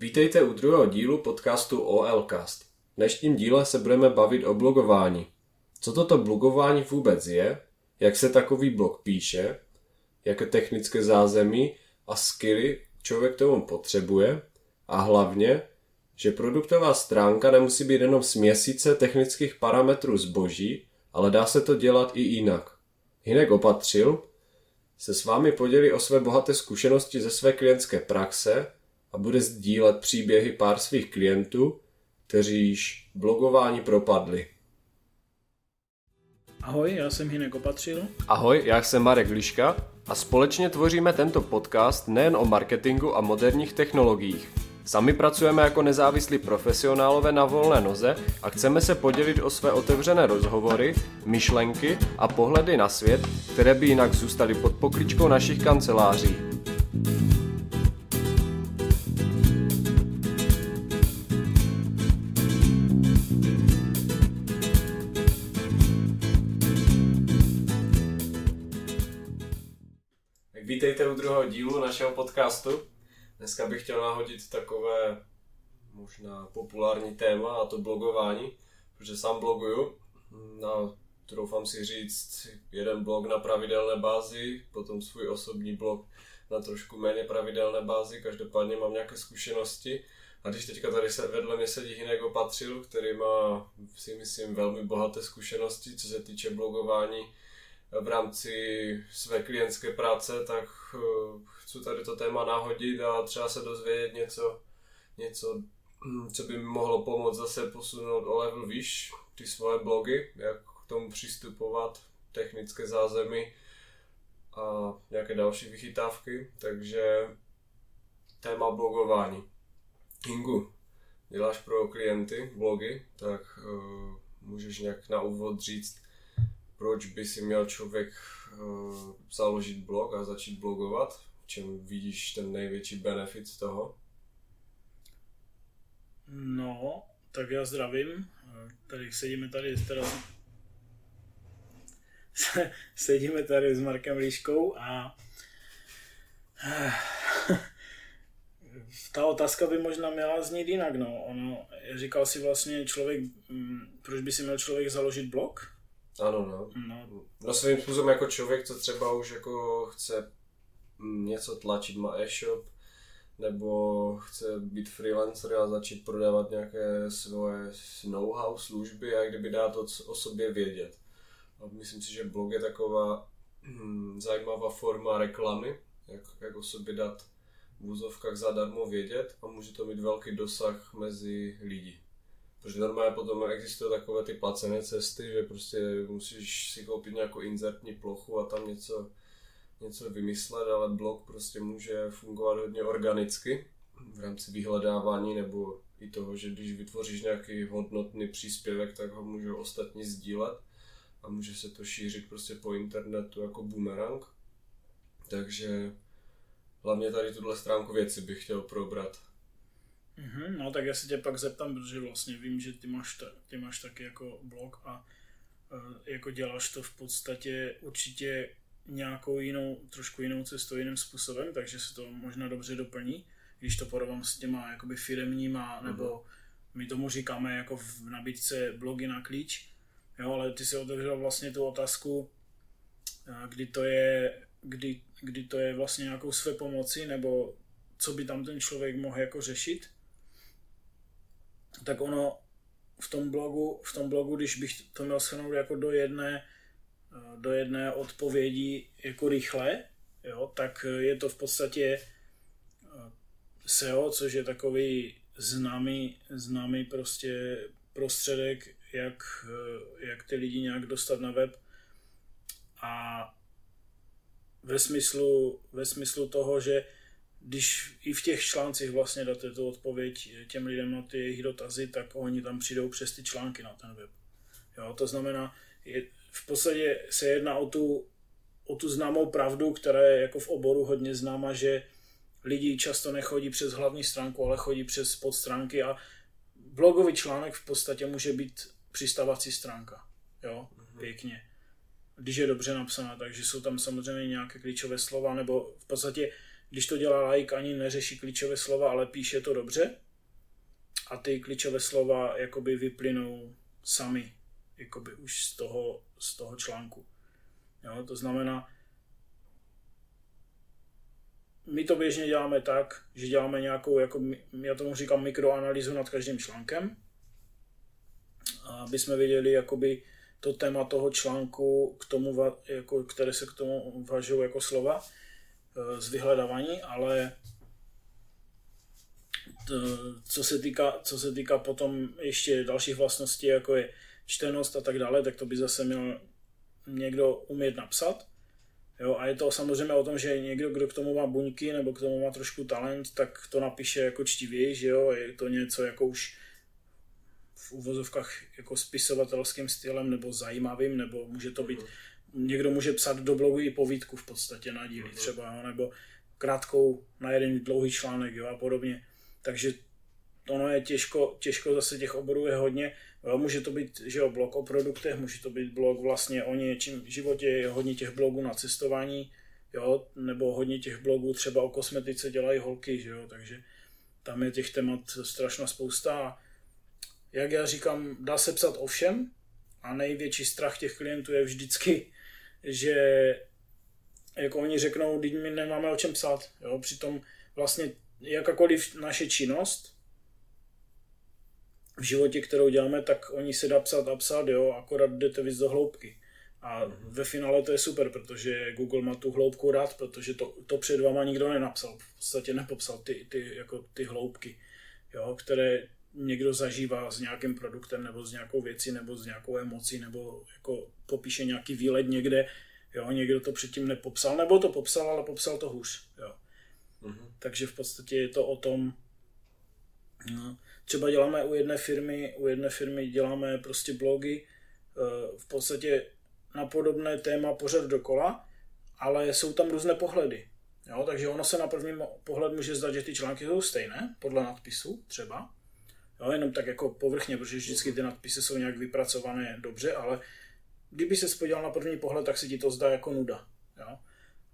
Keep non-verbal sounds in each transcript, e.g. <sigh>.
Vítejte u druhého dílu podcastu OLcast. V dnešním díle se budeme bavit o blogování. Co toto blogování vůbec je, jak se takový blog píše, jaké technické zázemí a skilly člověk tomu potřebuje a hlavně, že produktová stránka nemusí být jenom směsice technických parametrů zboží, ale dá se to dělat i jinak. Hinek opatřil, se s vámi podělí o své bohaté zkušenosti ze své klientské praxe a bude sdílet příběhy pár svých klientů, kteří již blogování propadli. Ahoj, já jsem Hinek Opatřil. Ahoj, já jsem Marek Liška a společně tvoříme tento podcast nejen o marketingu a moderních technologiích. Sami pracujeme jako nezávislí profesionálové na volné noze a chceme se podělit o své otevřené rozhovory, myšlenky a pohledy na svět, které by jinak zůstaly pod pokličkou našich kanceláří. Vítejte u druhého dílu našeho podcastu. Dneska bych chtěl nahodit takové možná populární téma a to blogování, protože sám bloguju. Na, troufám si říct, jeden blog na pravidelné bázi, potom svůj osobní blog na trošku méně pravidelné bázi, každopádně mám nějaké zkušenosti. A když teďka tady se vedle mě sedí Hinek Opatřil, který má si myslím velmi bohaté zkušenosti, co se týče blogování, v rámci své klientské práce, tak eh, chci tady to téma nahodit a třeba se dozvědět něco, něco hm, co by mi mohlo pomoct zase posunout o level výš ty svoje blogy, jak k tomu přistupovat, technické zázemí a nějaké další vychytávky, takže téma blogování. Ingu, děláš pro klienty blogy, tak uh, můžeš nějak na úvod říct, proč by si měl člověk uh, založit blog a začít blogovat? V čem vidíš ten největší benefit z toho? No, tak já zdravím. Tady sedíme tady teda <laughs> sedíme tady s Markem Líškou a ta otázka by možná měla znít jinak. No. Ono, říkal si vlastně člověk, mm, proč by si měl člověk založit blog? Ano, no. no. No svým způsobem jako člověk, co třeba už jako chce něco tlačit, má e-shop, nebo chce být freelancer a začít prodávat nějaké svoje know-how, služby a kdyby dát to o sobě vědět. A myslím si, že blog je taková hm, zajímavá forma reklamy, jak, jak o sobě dát v úzovkách zadarmo vědět a může to mít velký dosah mezi lidi. Protože normálně potom existují takové ty placené cesty, že prostě musíš si koupit nějakou inzertní plochu a tam něco, něco vymyslet, ale blog prostě může fungovat hodně organicky v rámci vyhledávání nebo i toho, že když vytvoříš nějaký hodnotný příspěvek, tak ho můžou ostatní sdílet a může se to šířit prostě po internetu jako boomerang. Takže hlavně tady tuhle stránku věci bych chtěl probrat. Mm-hmm, no tak já se tě pak zeptám, protože vlastně vím, že ty máš, ta, ty máš taky jako blog a uh, jako děláš to v podstatě určitě nějakou jinou, trošku jinou cestou, jiným způsobem, takže se to možná dobře doplní, když to porovnám s těma jakoby firemníma, nebo mm-hmm. my tomu říkáme jako v nabídce blogy na klíč, jo, ale ty si otevřel vlastně tu otázku, kdy to je, kdy, kdy to je vlastně nějakou své pomoci, nebo co by tam ten člověk mohl jako řešit tak ono v tom blogu, v tom blogu, když bych to měl shrnout jako do jedné, do jedné odpovědi jako rychle, jo, tak je to v podstatě eh, SEO, což je takový známý, známý prostě prostředek, jak, eh, jak ty lidi nějak dostat na web. A ve smyslu, ve smyslu toho, že když i v těch článcích vlastně dáte tu odpověď těm lidem na ty jejich dotazy, tak oni tam přijdou přes ty články na ten web. Jo, to znamená, je, v podstatě se jedná o tu, o tu známou pravdu, která je jako v oboru hodně známa, že lidi často nechodí přes hlavní stránku, ale chodí přes podstránky a blogový článek v podstatě může být přistavací stránka. Jo, mm-hmm. pěkně. Když je dobře napsaná, takže jsou tam samozřejmě nějaké klíčové slova, nebo v podstatě když to dělá like, ani neřeší klíčové slova, ale píše to dobře a ty klíčové slova jakoby vyplynou sami jakoby už z toho, z toho článku. Jo, to znamená, my to běžně děláme tak, že děláme nějakou, jako, já tomu říkám mikroanalýzu nad každým článkem, aby jsme věděli jakoby to téma toho článku, k tomu, jako, které se k tomu važují jako slova z vyhledávání, ale to, co, se týká, co se týká potom ještě dalších vlastností, jako je čtenost a tak dále, tak to by zase měl někdo umět napsat. Jo, a je to samozřejmě o tom, že někdo, kdo k tomu má buňky nebo k tomu má trošku talent, tak to napíše jako čtivěji, že jo, je to něco jako už v uvozovkách jako spisovatelským stylem nebo zajímavým, nebo může to být, někdo může psat do blogu i povídku v podstatě na díly třeba, jo, nebo krátkou na jeden dlouhý článek jo, a podobně. Takže ono je těžko, těžko zase těch oborů je hodně. Jo, může to být že jo, blog o produktech, může to být blog vlastně o něčím v životě, je hodně těch blogů na cestování, jo, nebo hodně těch blogů třeba o kosmetice dělají holky, že jo, takže tam je těch témat strašná spousta. Jak já říkám, dá se psat o všem a největší strach těch klientů je vždycky, že jako oni řeknou, teď my nemáme o čem psát, jo, přitom vlastně jakákoliv naše činnost v životě, kterou děláme, tak oni se dá psát a psát, jo, akorát jdete víc do hloubky. A mm-hmm. ve finále to je super, protože Google má tu hloubku rád, protože to, to před váma nikdo nenapsal, v podstatě nepopsal ty, ty, jako ty hloubky, jo, které někdo zažívá s nějakým produktem nebo s nějakou věcí nebo s nějakou emocí nebo jako popíše nějaký výlet někde, jo, někdo to předtím nepopsal, nebo to popsal, ale popsal to hůř, jo. Mm-hmm. Takže v podstatě je to o tom, no, třeba děláme u jedné firmy, u jedné firmy děláme prostě blogy, eh, v podstatě na podobné téma pořád dokola, ale jsou tam různé pohledy. Jo, takže ono se na první pohled může zdát, že ty články jsou stejné, podle nadpisu třeba. Jo, jenom tak jako povrchně, protože vždycky ty nadpisy jsou nějak vypracované dobře, ale kdyby se podíval na první pohled, tak se ti to zdá jako nuda. Jo?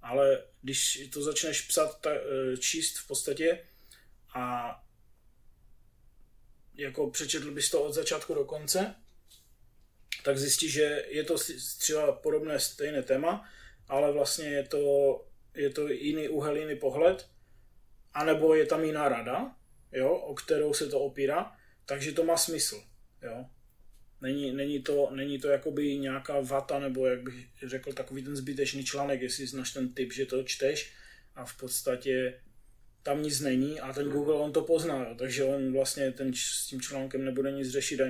Ale když to začneš psat, ta, eh, číst v podstatě a jako přečetl bys to od začátku do konce, tak zjistíš, že je to třeba podobné stejné téma, ale vlastně je to, je to jiný úhel, jiný pohled, anebo je tam jiná rada, jo, o kterou se to opírá, takže to má smysl. Jo. Není, není, to, není to jakoby nějaká vata, nebo jak bych řekl, takový ten zbytečný článek, jestli znáš ten typ, že to čteš a v podstatě tam nic není a ten Google on to pozná, jo, takže on vlastně ten, s tím článkem nebude nic řešit a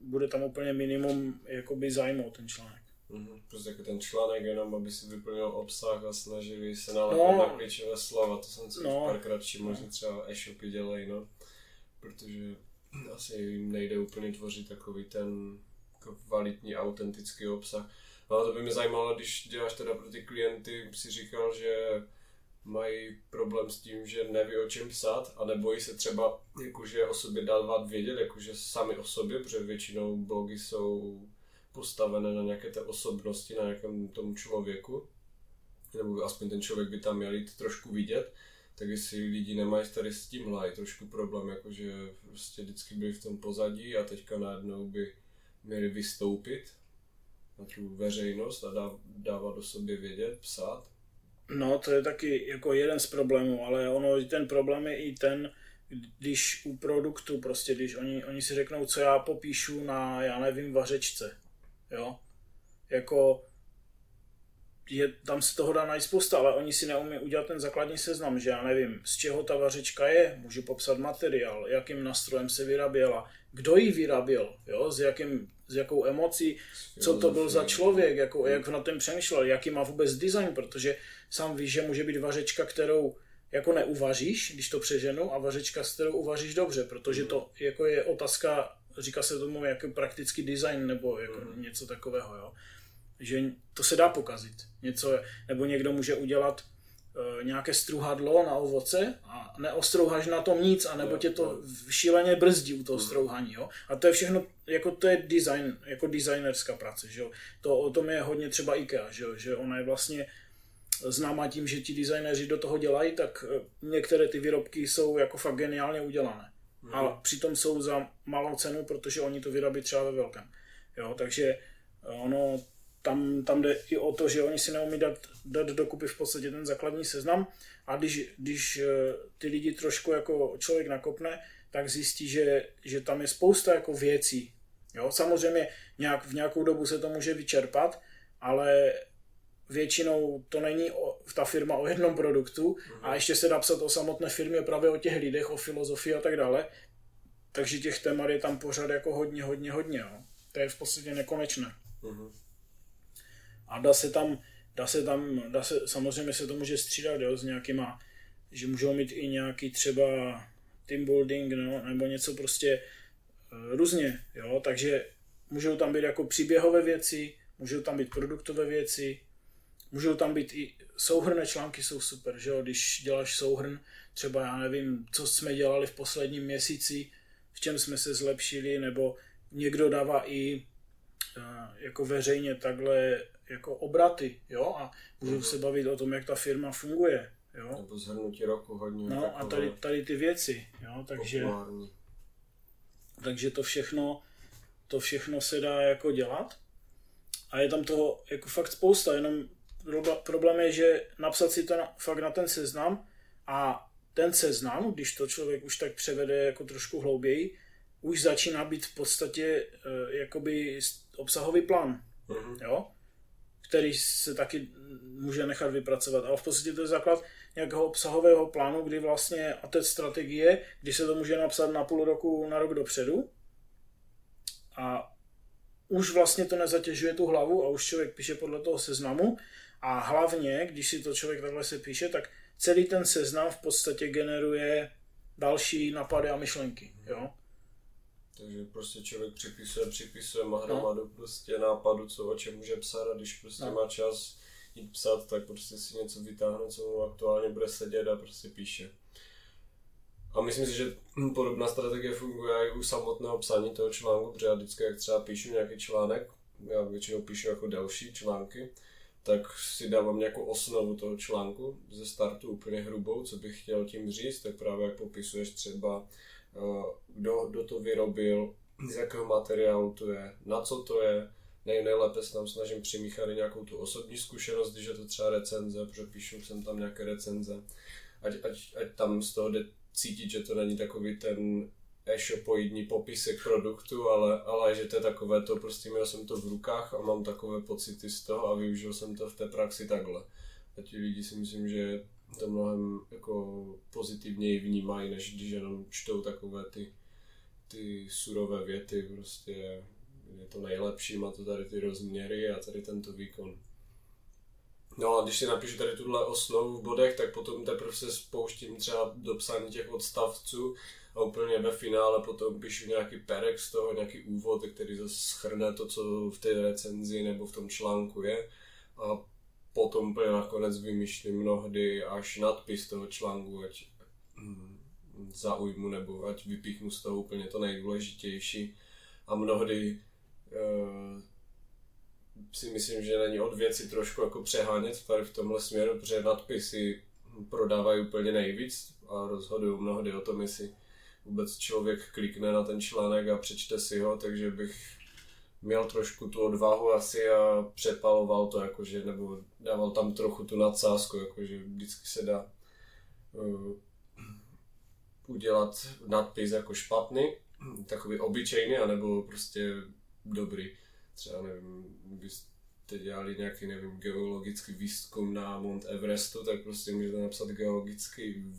bude tam úplně minimum jakoby zájmu ten článek. Mm-hmm. Prostě jako ten článek jenom, aby si vyplnil obsah a snažili se nalepit no, na klíčové slova, to jsem si no, párkrát všiml, že třeba e-shopy dělají, no, protože asi jim nejde úplně tvořit takový ten kvalitní, autentický obsah. No a to by mě zajímalo, když děláš teda pro ty klienty, si říkal, že mají problém s tím, že neví o čem psát a nebojí se třeba jakože o sobě dávat vědět, jakože sami o sobě, protože většinou blogy jsou postavené na nějaké té osobnosti, na nějakém tomu člověku, nebo aspoň ten člověk by tam měl jít trošku vidět, tak jestli lidi nemají tady s tím je trošku problém, jakože prostě vždycky byli v tom pozadí a teďka najednou by měli vystoupit na tu veřejnost a dávat do sobě vědět, psát, No, to je taky jako jeden z problémů, ale ono, ten problém je i ten, když u produktu prostě, když oni, oni si řeknou, co já popíšu na, já nevím, vařečce, jo, jako je, tam se toho dá najít spousta, ale oni si neumí udělat ten základní seznam, že já nevím, z čeho ta vařečka je, můžu popsat materiál, jakým nástrojem se vyráběla, kdo ji vyráběl, jo, s, jakým, s jakou emocí, co to byl za člověk, jako, jak na tom přemýšlel, jaký má vůbec design, protože sám víš, že může být vařečka, kterou jako neuvaříš, když to přeženu, a vařečka, s kterou uvaříš dobře, protože to jako je otázka, říká se tomu jako praktický design nebo jako mm. něco takového, jo. Že to se dá pokazit. Něco, nebo někdo může udělat uh, nějaké struhadlo na ovoce a neostrouháš na tom nic, a nebo tě to šíleně brzdí u toho mm. strouhaní, jo. A to je všechno, jako to je design, jako designerská práce, že jo. To o tom je hodně třeba IKEA, že jo, že ona je vlastně známá tím, že ti designéři do toho dělají, tak eh, některé ty výrobky jsou jako fakt geniálně udělané. Mm. A přitom jsou za malou cenu, protože oni to vyrobí třeba ve velkém. Jo, takže eh, ono tam, tam jde i o to, že oni si neumí dát, dát dokupy v podstatě ten základní seznam a když, když eh, ty lidi trošku jako člověk nakopne, tak zjistí, že, že tam je spousta jako věcí. Jo? Samozřejmě nějak, v nějakou dobu se to může vyčerpat, ale většinou to není o, ta firma o jednom produktu mm-hmm. a ještě se dá psat o samotné firmě právě o těch lidech, o filozofii a tak dále. Takže těch témat je tam pořád jako hodně, hodně, hodně. Jo. To je v podstatě nekonečné. Mm-hmm. A dá se tam, dá se tam, dá se, samozřejmě se to může střídat jo, s nějakýma, že můžou mít i nějaký třeba team building no, nebo něco prostě uh, různě, jo, takže můžou tam být jako příběhové věci, můžou tam být produktové věci, můžou tam být i souhrné články jsou super, že jo, když děláš souhrn, třeba já nevím, co jsme dělali v posledním měsíci, v čem jsme se zlepšili, nebo někdo dává i uh, jako veřejně takhle jako obraty, jo, a můžou mm-hmm. se bavit o tom, jak ta firma funguje, jo. Nebo zhrnutí roku hodně. No a tady, tady ty věci, jo, takže, populární. takže to všechno, to všechno se dá jako dělat a je tam toho jako fakt spousta, jenom problém je, že napsat si to na, fakt na ten seznam a ten seznam, když to člověk už tak převede jako trošku hlouběji, už začíná být v podstatě uh, jakoby obsahový plán, mm-hmm. jo? Který se taky může nechat vypracovat. Ale v podstatě to je základ nějakého obsahového plánu, kdy vlastně a té strategie, kdy se to může napsat na půl roku, na rok dopředu. A už vlastně to nezatěžuje tu hlavu a už člověk píše podle toho seznamu. A hlavně, když si to člověk takhle se píše, tak celý ten seznam v podstatě generuje další napady a myšlenky. Jo? Takže prostě člověk připisuje, připisuje, má hromadu no. prostě nápadu, co o čem může psat a když prostě no. má čas jít psat, tak prostě si něco vytáhne, co mu aktuálně bude sedět a prostě píše. A myslím si, že podobná strategie funguje i u samotného psaní toho článku, protože já vždycky, jak třeba píšu nějaký článek, já většinou píšu jako další články, tak si dávám nějakou osnovu toho článku ze startu úplně hrubou, co bych chtěl tím říct, tak právě jak popisuješ třeba kdo, kdo to vyrobil, z jakého materiálu to je, na co to je. Nej, nejlépe se tam snažím přimíchat i nějakou tu osobní zkušenost, když je to třeba recenze, protože píšu jsem tam nějaké recenze. Ať, ať, ať tam z toho jde cítit, že to není takový ten e-shopoidní popisek produktu, ale, ale že to je takové to, prostě měl jsem to v rukách a mám takové pocity z toho a využil jsem to v té praxi takhle. A ti lidi si myslím, že to mnohem jako pozitivněji vnímají, než když jenom čtou takové ty, ty surové věty, prostě je to nejlepší, má to tady ty rozměry a tady tento výkon. No a když si napíšu tady tuhle osnovu v bodech, tak potom teprve se spouštím třeba do psání těch odstavců a úplně ve finále potom píšu nějaký perek z toho, nějaký úvod, který zase schrne to, co v té recenzi nebo v tom článku je. A potom nakonec vymýšlím mnohdy až nadpis toho článku, ať hm, zaujmu nebo ať vypíchnu z toho úplně to nejdůležitější. A mnohdy uh, si myslím, že není od věci trošku jako přehánět tady v tomhle směru, protože nadpisy prodávají úplně nejvíc a rozhodují mnohdy o tom, jestli vůbec člověk klikne na ten článek a přečte si ho, takže bych měl trošku tu odvahu asi a přepaloval to, jakože, nebo dával tam trochu tu nadsázku, jakože vždycky se dá uh, udělat nadpis jako špatný, takový obyčejný, anebo prostě dobrý. Třeba nevím, byste dělali nějaký, nevím, geologický výzkum na Mount Everestu, tak prostě můžete napsat geologický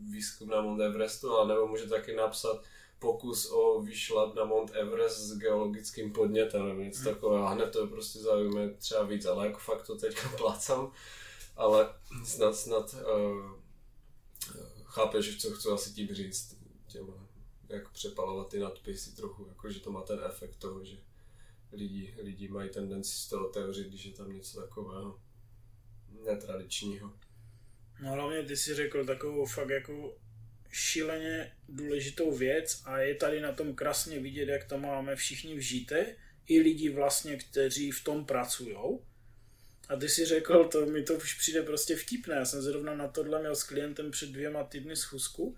výzkum na Mount Everestu, ale nebo můžete taky napsat pokus o vyšlap na Mount Everest s geologickým podnětem nebo něco hmm. takového. A hned to prostě zaujme třeba víc, ale jako fakt to teďka <laughs> plácám. Ale snad, snad uh, chápeš, co chci asi tím říct. Těm, jak přepalovat ty nadpisy trochu, jako že to má ten efekt toho, že lidi, lidi mají tendenci z toho otevřít, když je tam něco takového netradičního. No hlavně ty si řekl takovou fakt jako šíleně důležitou věc a je tady na tom krásně vidět, jak to máme všichni vžité, i lidi vlastně, kteří v tom pracují. A ty si řekl, to mi to už přijde prostě vtipné. Já jsem zrovna na tohle měl s klientem před dvěma týdny schůzku,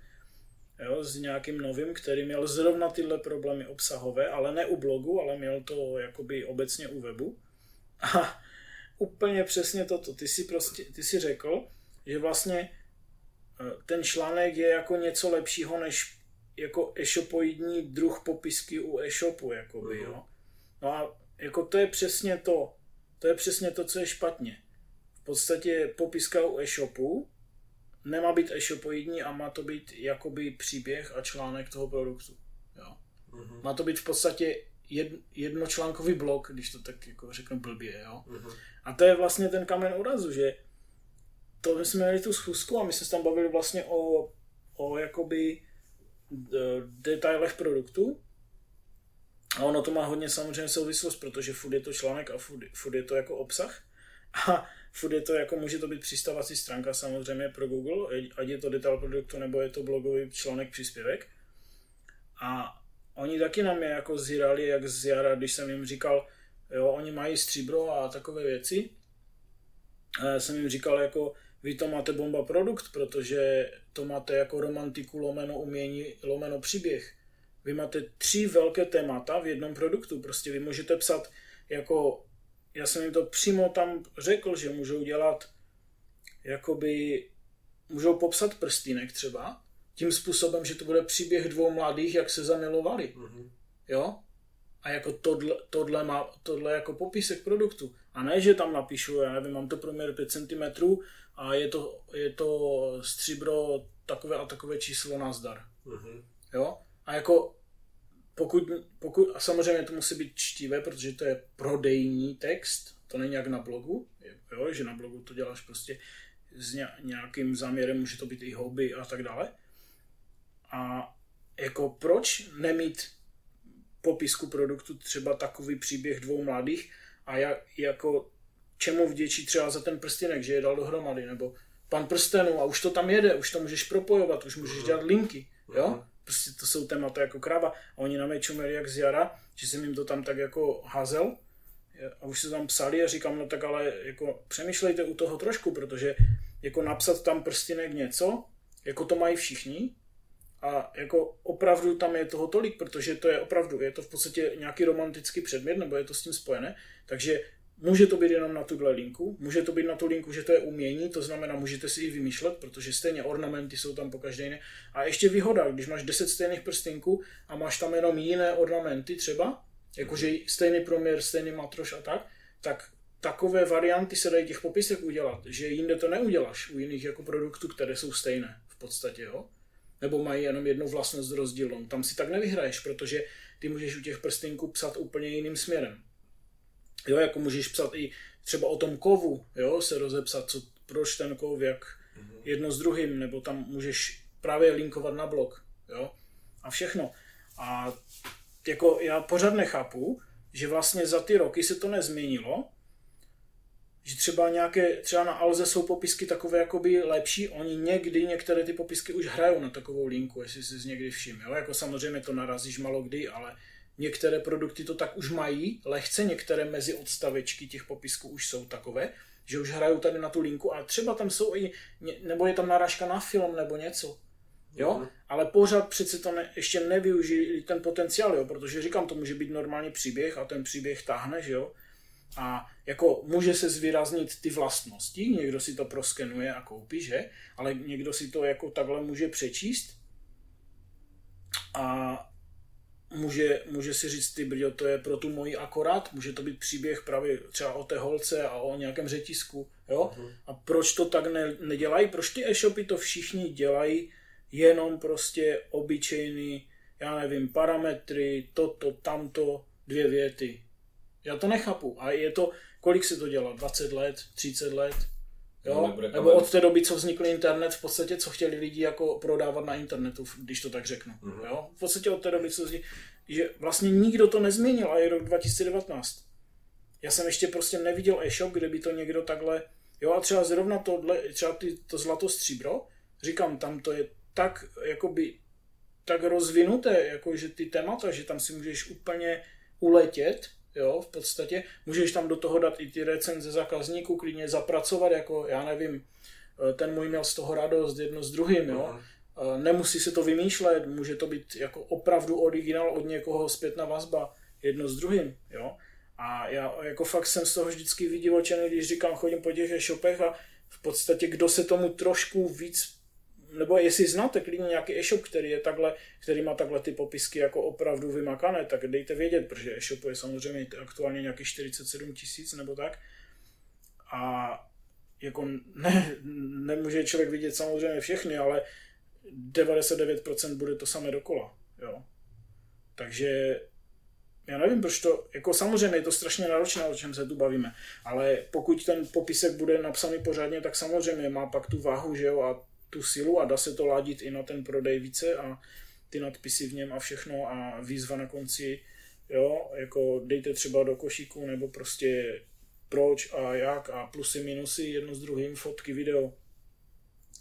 jo, s nějakým novým, který měl zrovna tyhle problémy obsahové, ale ne u blogu, ale měl to jakoby obecně u webu. A <laughs> úplně přesně toto. Ty si prostě, ty si řekl, že vlastně ten článek je jako něco lepšího než jako e-shopoidní druh popisky u e-shopu, jakoby, uh-huh. jo. No a jako to je přesně to, to je přesně to, co je špatně. V podstatě popiska u e-shopu nemá být e-shopoidní a má to být jakoby příběh a článek toho produktu. Jo. Uh-huh. Má to být v podstatě jed, jednočlánkový blok, když to tak jako řeknu blbě. Jo. Uh-huh. A to je vlastně ten kamen úrazu, že to my jsme měli tu schůzku a my jsme se tam bavili vlastně o, o jakoby detailech produktu. A ono to má hodně samozřejmě souvislost, protože food je to článek a food, food je to jako obsah. A food je to jako, může to být přistavací stránka samozřejmě pro Google, ať je to detail produktu nebo je to blogový článek příspěvek. A oni taky na mě jako zírali, jak z jara, když jsem jim říkal, jo, oni mají stříbro a takové věci. A já jsem jim říkal jako, vy to máte bomba produkt, protože to máte jako romantiku, lomeno umění, lomeno příběh. Vy máte tři velké témata v jednom produktu. Prostě vy můžete psat jako, já jsem jim to přímo tam řekl, že můžou dělat jakoby, můžou popsat prstýnek třeba, tím způsobem, že to bude příběh dvou mladých, jak se zamilovali. Mm-hmm. Jo? A jako tohle, tohle, má, tohle jako popisek produktu. A ne, že tam napíšu, já nevím, mám to průměr 5 cm a je to, je to stříbro takové a takové číslo na zdar. Mm-hmm. Jo? A jako pokud, pokud, a samozřejmě to musí být čtivé, protože to je prodejní text, to není jak na blogu, jo, že na blogu to děláš prostě s nějakým záměrem, může to být i hobby a tak dále. A jako proč nemít popisku produktu třeba takový příběh dvou mladých a jak, jako čemu vděčí třeba za ten prstenek, že je dal dohromady, nebo pan prstenů a už to tam jede, už to můžeš propojovat, už můžeš dělat linky, jo? Prostě to jsou témata jako kráva a oni na mě čumeli jak z jara, že jsem jim to tam tak jako házel a už se tam psali a říkám, no tak ale jako přemýšlejte u toho trošku, protože jako napsat tam prstinek něco, jako to mají všichni, a jako opravdu tam je toho tolik, protože to je opravdu, je to v podstatě nějaký romantický předmět, nebo je to s tím spojené, takže Může to být jenom na tuhle linku, může to být na tu linku, že to je umění, to znamená, můžete si i vymýšlet, protože stejně ornamenty jsou tam po každé A ještě výhoda, když máš 10 stejných prstinků a máš tam jenom jiné ornamenty třeba, jakože stejný proměr, stejný matroš a tak, tak takové varianty se dají těch popisek udělat, že jinde to neuděláš u jiných jako produktů, které jsou stejné v podstatě, jo? Nebo mají jenom jednu vlastnost rozdílnou. Tam si tak nevyhraješ, protože ty můžeš u těch prstinků psat úplně jiným směrem. Jo, jako můžeš psat i třeba o tom kovu, jo, se rozepsat, co, proč ten kov, jak mm-hmm. jedno s druhým, nebo tam můžeš právě linkovat na blog, jo, a všechno. A jako já pořád nechápu, že vlastně za ty roky se to nezměnilo, že třeba nějaké, třeba na Alze jsou popisky takové jakoby lepší, oni někdy, některé ty popisky už hrajou na takovou linku, jestli jsi někdy všiml, jo? jako samozřejmě to narazíš malo kdy, ale Některé produkty to tak už mají, lehce některé mezi odstavečky těch popisků už jsou takové, že už hrajou tady na tu linku a třeba tam jsou i, nebo je tam narážka na film nebo něco. Jo? Mm. Ale pořád přece to ne, ještě nevyužili ten potenciál, jo? protože říkám, to může být normální příběh a ten příběh táhne, že jo. A jako může se zvýraznit ty vlastnosti, někdo si to proskenuje a koupí, že? Ale někdo si to jako takhle může přečíst a může, může si říct, ty brďo, to je pro tu moji akorát, může to být příběh právě třeba o té holce a o nějakém řetisku, jo? Uh-huh. A proč to tak ne, nedělají? Proč ty e-shopy to všichni dělají jenom prostě obyčejný, já nevím, parametry, toto, tamto, dvě věty. Já to nechápu. A je to, kolik se to dělá? 20 let, 30 let? Jo? No, Nebo od té doby, co vznikl internet, v podstatě, co chtěli lidi jako prodávat na internetu, když to tak řeknu. Mm-hmm. Jo? V podstatě od té doby, co vznikl, že vlastně nikdo to nezměnil a je rok 2019. Já jsem ještě prostě neviděl e-shop, kde by to někdo takhle, jo a třeba zrovna tohle, třeba ty, to zlato stříbro, říkám, tam to je tak, jakoby, tak rozvinuté, jako že ty témata, že tam si můžeš úplně uletět, jo, v podstatě. Můžeš tam do toho dát i ty recenze zákazníků, klidně zapracovat, jako já nevím, eh, ten můj měl z toho radost jedno s druhým, jo. Uh-huh. Nemusí se to vymýšlet, může to být jako opravdu originál od někoho zpětná vazba, jedno s druhým, jo. A já jako fakt jsem z toho vždycky vidivočený, když říkám, chodím po těch e-shopech a v podstatě kdo se tomu trošku víc nebo jestli znáte klidně nějaký e-shop, který, je takhle, který má takhle ty popisky jako opravdu vymakané, tak dejte vědět, protože e-shop je samozřejmě aktuálně nějaký 47 tisíc nebo tak. A jako ne, nemůže člověk vidět samozřejmě všechny, ale 99% bude to samé dokola. Jo. Takže já nevím, proč to, jako samozřejmě je to strašně náročné, o čem se tu bavíme, ale pokud ten popisek bude napsaný pořádně, tak samozřejmě má pak tu váhu, že jo, a tu silu a dá se to ladit i na ten prodej více a ty nadpisy v něm a všechno a výzva na konci, jo, jako dejte třeba do košíku nebo prostě proč a jak a plusy, minusy, jedno s druhým, fotky, video.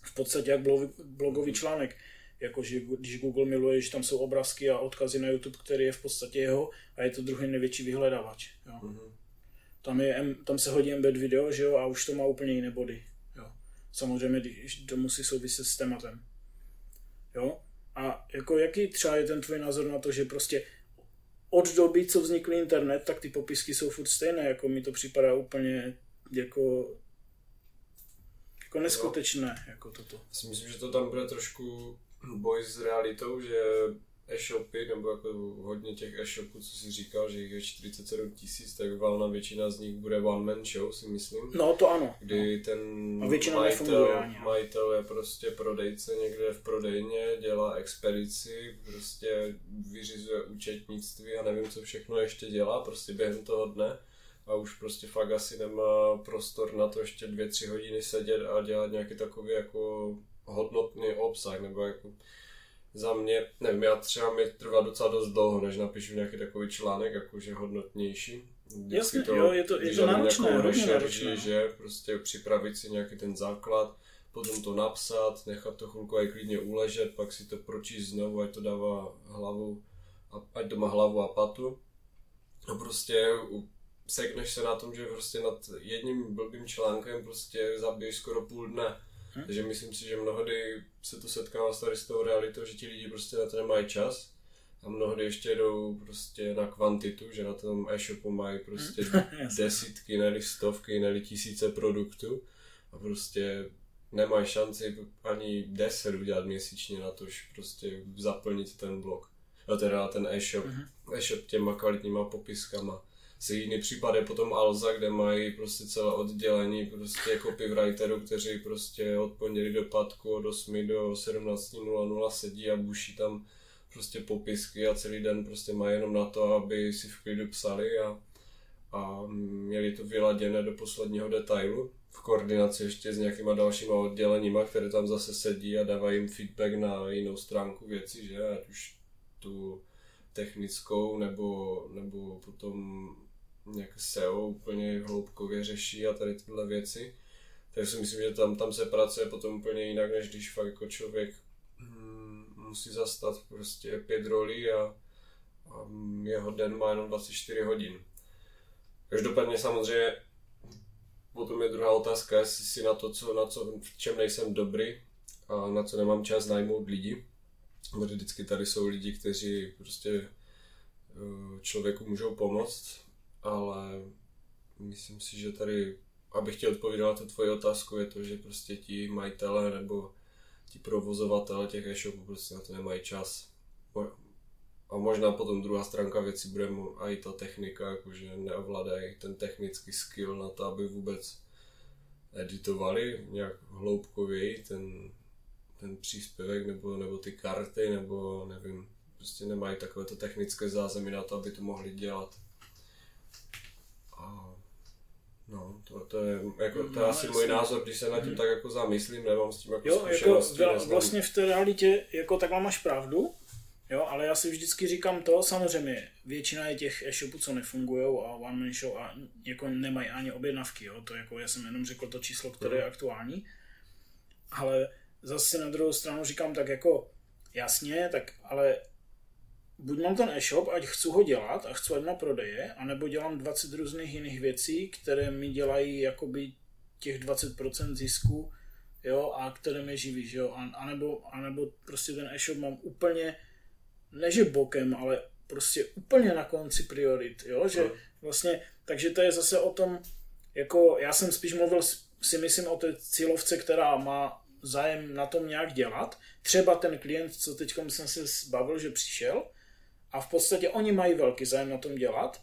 V podstatě jak blogový článek jakože když Google miluje, že tam jsou obrázky a odkazy na YouTube, který je v podstatě jeho a je to druhý největší vyhledávač. Jo. Mm-hmm. Tam, je, tam se hodí embed video, že jo, a už to má úplně jiné body. Jo. Samozřejmě, když to musí souviset s tématem. Jo. A jako jaký třeba je ten tvůj názor na to, že prostě od doby, co vznikl internet, tak ty popisky jsou furt stejné, jako mi to připadá úplně jako jako neskutečné, jo. jako toto. Já myslím, že to tam bude trošku boj s realitou, že e-shopy, nebo jako hodně těch e-shopů, co si říkal, že jich je 47 tisíc, tak valná většina z nich bude one man show, si myslím. No to ano. Kdy ten A většina majitel, ani, majitel je prostě prodejce někde v prodejně, dělá expedici, prostě vyřizuje účetnictví a nevím, co všechno ještě dělá, prostě během toho dne a už prostě fakt asi nemá prostor na to ještě dvě, tři hodiny sedět a dělat nějaký takový jako hodnotný obsah, nebo jako za mě, nevím, já třeba mi trvá docela dost dlouho, než napíšu nějaký takový článek, jakože hodnotnější. Vždycky Jasně, to, jo, je to, je to náročné, hodně náročné. že prostě připravit si nějaký ten základ, potom to napsat, nechat to chvilku aj klidně uležet, pak si to pročíst znovu, ať to dává hlavu, a, ať to má hlavu a patu. A prostě sekneš se na tom, že prostě nad jedním blbým článkem prostě zabiješ skoro půl dne Hm? Takže myslím si, že mnohdy se to setkává tady s tou realitou, že ti lidi prostě na to nemají čas a mnohdy ještě jdou prostě na kvantitu, že na tom e-shopu mají prostě hm? <laughs> desítky, ne stovky, ne tisíce produktů a prostě nemají šanci ani 10 udělat měsíčně na to, prostě zaplnit ten blog. No teda ten e-shop, mm-hmm. e-shop těma kvalitníma popiskama si jiný případ je potom Alza, kde mají prostě celé oddělení prostě copywriterů, kteří prostě od pondělí do pátku od 8 do 17.00 sedí a buší tam prostě popisky a celý den prostě mají jenom na to, aby si v klidu psali a, a měli to vyladěné do posledního detailu v koordinaci ještě s nějakýma dalšíma odděleníma, které tam zase sedí a dávají jim feedback na jinou stránku věci, že? Ať už tu technickou nebo, nebo potom nějak SEO úplně hloubkově řeší a tady tyhle věci. Takže si myslím, že tam, tam se pracuje potom úplně jinak, než když fakt jako člověk hmm, musí zastat prostě pět rolí a, a jeho den má jenom 24 hodin. Každopádně samozřejmě potom je druhá otázka, jestli si na to, co, na co, v čem nejsem dobrý a na co nemám čas najmout lidi. Protože vždycky tady jsou lidi, kteří prostě eh, člověku můžou pomoct ale myslím si, že tady, abych ti odpověděl na tu tvoji otázku, je to, že prostě ti majitele nebo ti provozovatele těch e-shopů prostě na to nemají čas. A možná potom druhá stránka věci bude a i ta technika, jakože neovládají ten technický skill na to, aby vůbec editovali nějak hloubkověji ten, ten příspěvek nebo, nebo ty karty, nebo nevím, prostě nemají takové to technické zázemí na to, aby to mohli dělat. No, to, to je, jako, to je no, asi můj názor, když se na tím mm. tak jako zamyslím, nemám s tím jako jo, jako vlastně v té realitě, jako takhle máš pravdu, jo, ale já si vždycky říkám to, samozřejmě většina je těch e-shopů, co nefungují a one man show a jako nemají ani objednavky, jo, to jako já jsem jenom řekl to číslo, které je mhm. aktuální, ale zase na druhou stranu říkám tak jako jasně, tak ale buď mám ten e-shop, ať chci ho dělat a chci ať má prodeje, anebo dělám 20 různých jiných věcí, které mi dělají jakoby těch 20% zisku, jo, a které mě živí, že jo, a, anebo, anebo prostě ten e-shop mám úplně, neže bokem, ale prostě úplně na konci priorit, jo, že vlastně, takže to je zase o tom, jako já jsem spíš mluvil si myslím o té cílovce, která má zájem na tom nějak dělat. Třeba ten klient, co teď jsem se zbavil, že přišel a v podstatě oni mají velký zájem na tom dělat,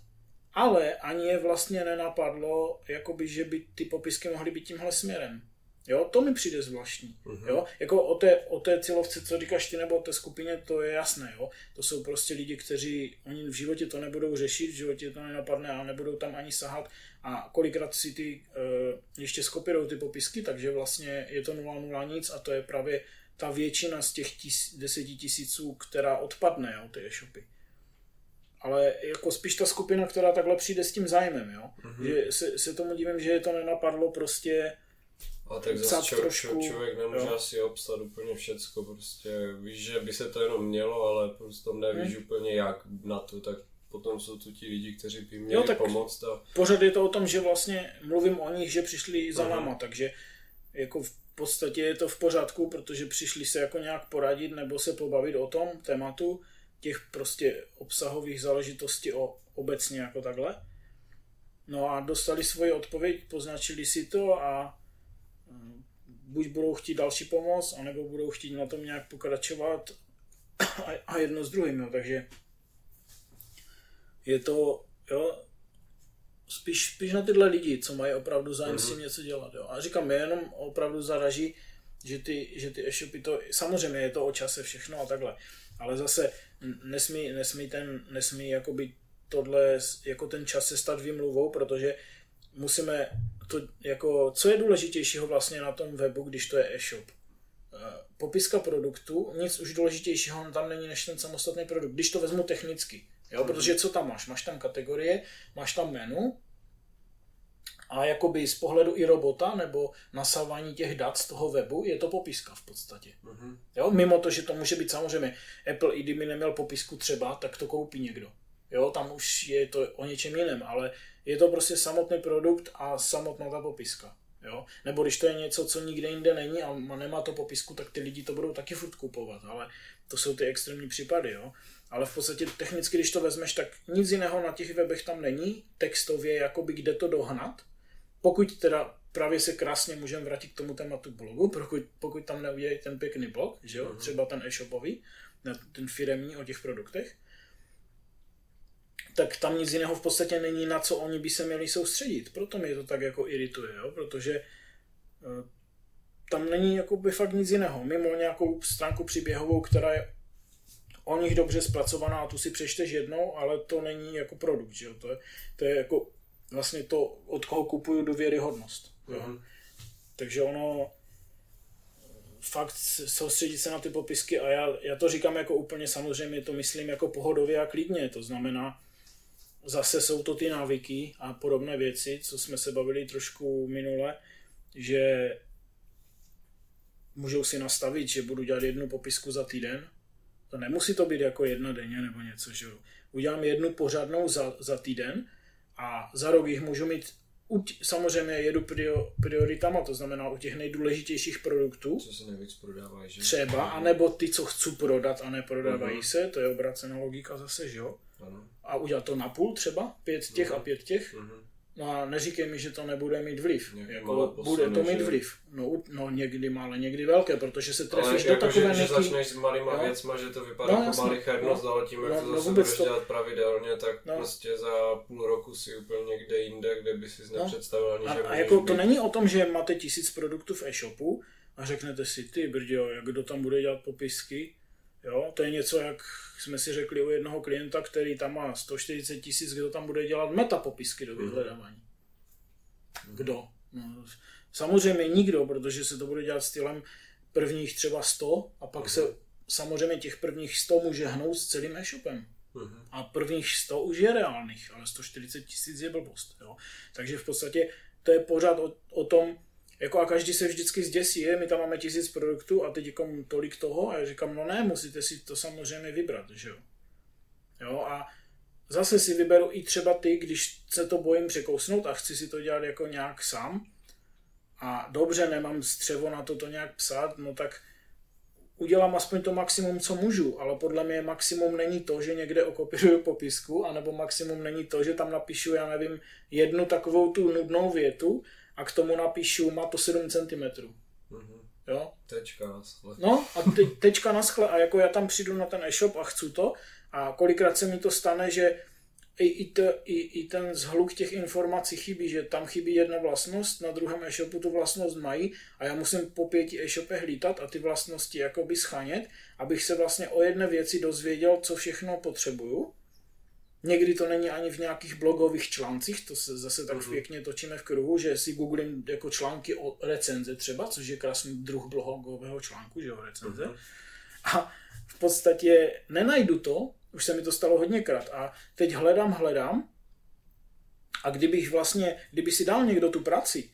ale ani je vlastně nenapadlo, jakoby, že by ty popisky mohly být tímhle směrem. Jo, to mi přijde zvláštní. Uh-huh. Jo, jako o té, o té cílovce, co říkáš ty, nebo o té skupině, to je jasné. Jo. To jsou prostě lidi, kteří oni v životě to nebudou řešit, v životě to nenapadne a nebudou tam ani sahat. A kolikrát si ty uh, ještě skopirou ty popisky, takže vlastně je to 0,0 nic a to je právě ta většina z těch tis, deseti tisíců, která odpadne, jo, ty e-shopy. Ale jako spíš ta skupina, která takhle přijde s tím zájmem, jo. Uh-huh. Že se, se tomu divím, že je to nenapadlo prostě a tak zase čo, trošku, čo, člověk nemůže jo. asi obstat úplně všecko, prostě víš, že by se to jenom mělo, ale prostě nevíš hmm. úplně jak na to, tak potom jsou tu ti lidi, kteří by měli jo, tak pomoct. A... Pořád je to o tom, že vlastně mluvím o nich, že přišli za uh-huh. náma, takže jako v podstatě je to v pořádku, protože přišli se jako nějak poradit nebo se pobavit o tom tématu, těch prostě obsahových záležitostí o, obecně jako takhle. No a dostali svoji odpověď, poznačili si to a buď budou chtít další pomoc, anebo budou chtít na tom nějak pokračovat a jedno s druhým, jo. takže je to, jo, spíš, spíš na tyhle lidi, co mají opravdu zájem mm-hmm. s tím mhm. něco dělat, jo. A říkám, mě jenom opravdu zaraží, že ty, že ty e-shopy to, samozřejmě je to o čase všechno a takhle, ale zase nesmí, nesmí ten, nesmí jakoby tohle, jako ten čas se stát výmluvou, protože musíme to, jako, co je důležitějšího vlastně na tom webu, když to je e-shop? Eh, popiska produktu, nic už důležitějšího tam není než ten samostatný produkt, když to vezmu technicky. Jo, mhm. protože co tam máš? Máš tam kategorie, máš tam menu a jakoby z pohledu i robota nebo nasávání těch dat z toho webu je to popiska v podstatě. Mm-hmm. Jo, mimo to, že to může být samozřejmě Apple, i kdyby neměl popisku třeba, tak to koupí někdo. Jo, tam už je to o něčem jiném, ale je to prostě samotný produkt a samotná ta popiska. Jo? Nebo když to je něco, co nikde jinde není a nemá to popisku, tak ty lidi to budou taky furt kupovat, ale to jsou ty extrémní případy. Jo? Ale v podstatě technicky, když to vezmeš, tak nic jiného na těch webech tam není, textově, jakoby kde to dohnat. Pokud teda právě se krásně můžeme vrátit k tomu tématu blogu, pokud, pokud tam neudělají ten pěkný blog, že jo? Mm-hmm. třeba ten e-shopový, ten firemní o těch produktech, tak tam nic jiného v podstatě není, na co oni by se měli soustředit. Proto mě to tak jako irituje, jo? protože eh, tam není jako by fakt nic jiného, mimo nějakou stránku příběhovou, která je o nich dobře zpracovaná a tu si přečteš jednou, ale to není jako produkt, že jo? To, je, to je jako vlastně to, od koho kupuju důvěryhodnost. Jo? Mm-hmm. Takže ono fakt soustředit se na ty popisky a já, já to říkám jako úplně samozřejmě, to myslím jako pohodově a klidně, to znamená, zase jsou to ty návyky a podobné věci, co jsme se bavili trošku minule, že můžou si nastavit, že budu dělat jednu popisku za týden. To nemusí to být jako jedna denně nebo něco, že jo. Udělám jednu pořádnou za, za týden a za rok jich můžu mít samozřejmě jedu prioritama, to znamená u těch nejdůležitějších produktů. Co se nejvíc prodávají, že? Třeba, anebo ty, co chci prodat a neprodávají uh-huh. se, to je obrácená logika zase, že jo? Ano. A udělat to na půl třeba, pět těch uh-huh. a pět těch. Uh-huh. No a neříkej mi, že to nebude mít vliv. Někdy jako, bude to mít že... vliv. No, no někdy malé, někdy velké, protože se trefíš do jako, takové že, že začneš s malýma no. věcma, že to vypadá no, jako malichernost, no, ale tím, jak no, to no, zase no, budeš to... dělat pravidelně, tak no. prostě za půl roku si úplně někde jinde, kde by si no. nepředstavil ani, a, že A jako být. to není o tom, že máte tisíc produktů v e-shopu a řeknete si, ty brďo, jak kdo tam bude dělat popisky, Jo, to je něco, jak jsme si řekli u jednoho klienta, který tam má 140 tisíc, kdo tam bude dělat metapopisky do mhm. vyhledávání. Kdo? No, samozřejmě nikdo, protože se to bude dělat stylem prvních třeba 100 a pak se samozřejmě těch prvních 100 může hnout s celým e-shopem. A prvních 100 už je reálných, ale 140 tisíc je blbost. Jo? Takže v podstatě to je pořád o, o tom, jako a každý se vždycky zděsí, je, my tam máme tisíc produktů a teď jako tolik toho a já říkám, no ne, musíte si to samozřejmě vybrat, že jo. Jo, a zase si vyberu i třeba ty, když se to bojím překousnout a chci si to dělat jako nějak sám a dobře, nemám střevo na to to nějak psát, no tak udělám aspoň to maximum, co můžu, ale podle mě maximum není to, že někde okopíruju popisku, anebo maximum není to, že tam napíšu, já nevím, jednu takovou tu nudnou větu a k tomu napíšu, má to 7 cm. Mm-hmm. Jo? Tečka na schle. No a te, tečka na schle a jako já tam přijdu na ten e-shop a chci to a kolikrát se mi to stane, že i, i, to, i, i ten zhluk těch informací chybí, že tam chybí jedna vlastnost, na druhém e-shopu tu vlastnost mají a já musím po pěti e-shopech lítat a ty vlastnosti jakoby schánět, abych se vlastně o jedné věci dozvěděl, co všechno potřebuju. Někdy to není ani v nějakých blogových článcích, to se zase tak uh-huh. pěkně točíme v kruhu, že si googlím jako články o recenze třeba, což je krásný druh blogového článku, že o recenze. Uh-huh. A v podstatě nenajdu to, už se mi to stalo hodněkrát a teď hledám, hledám a kdybych vlastně, kdyby si dal někdo tu práci,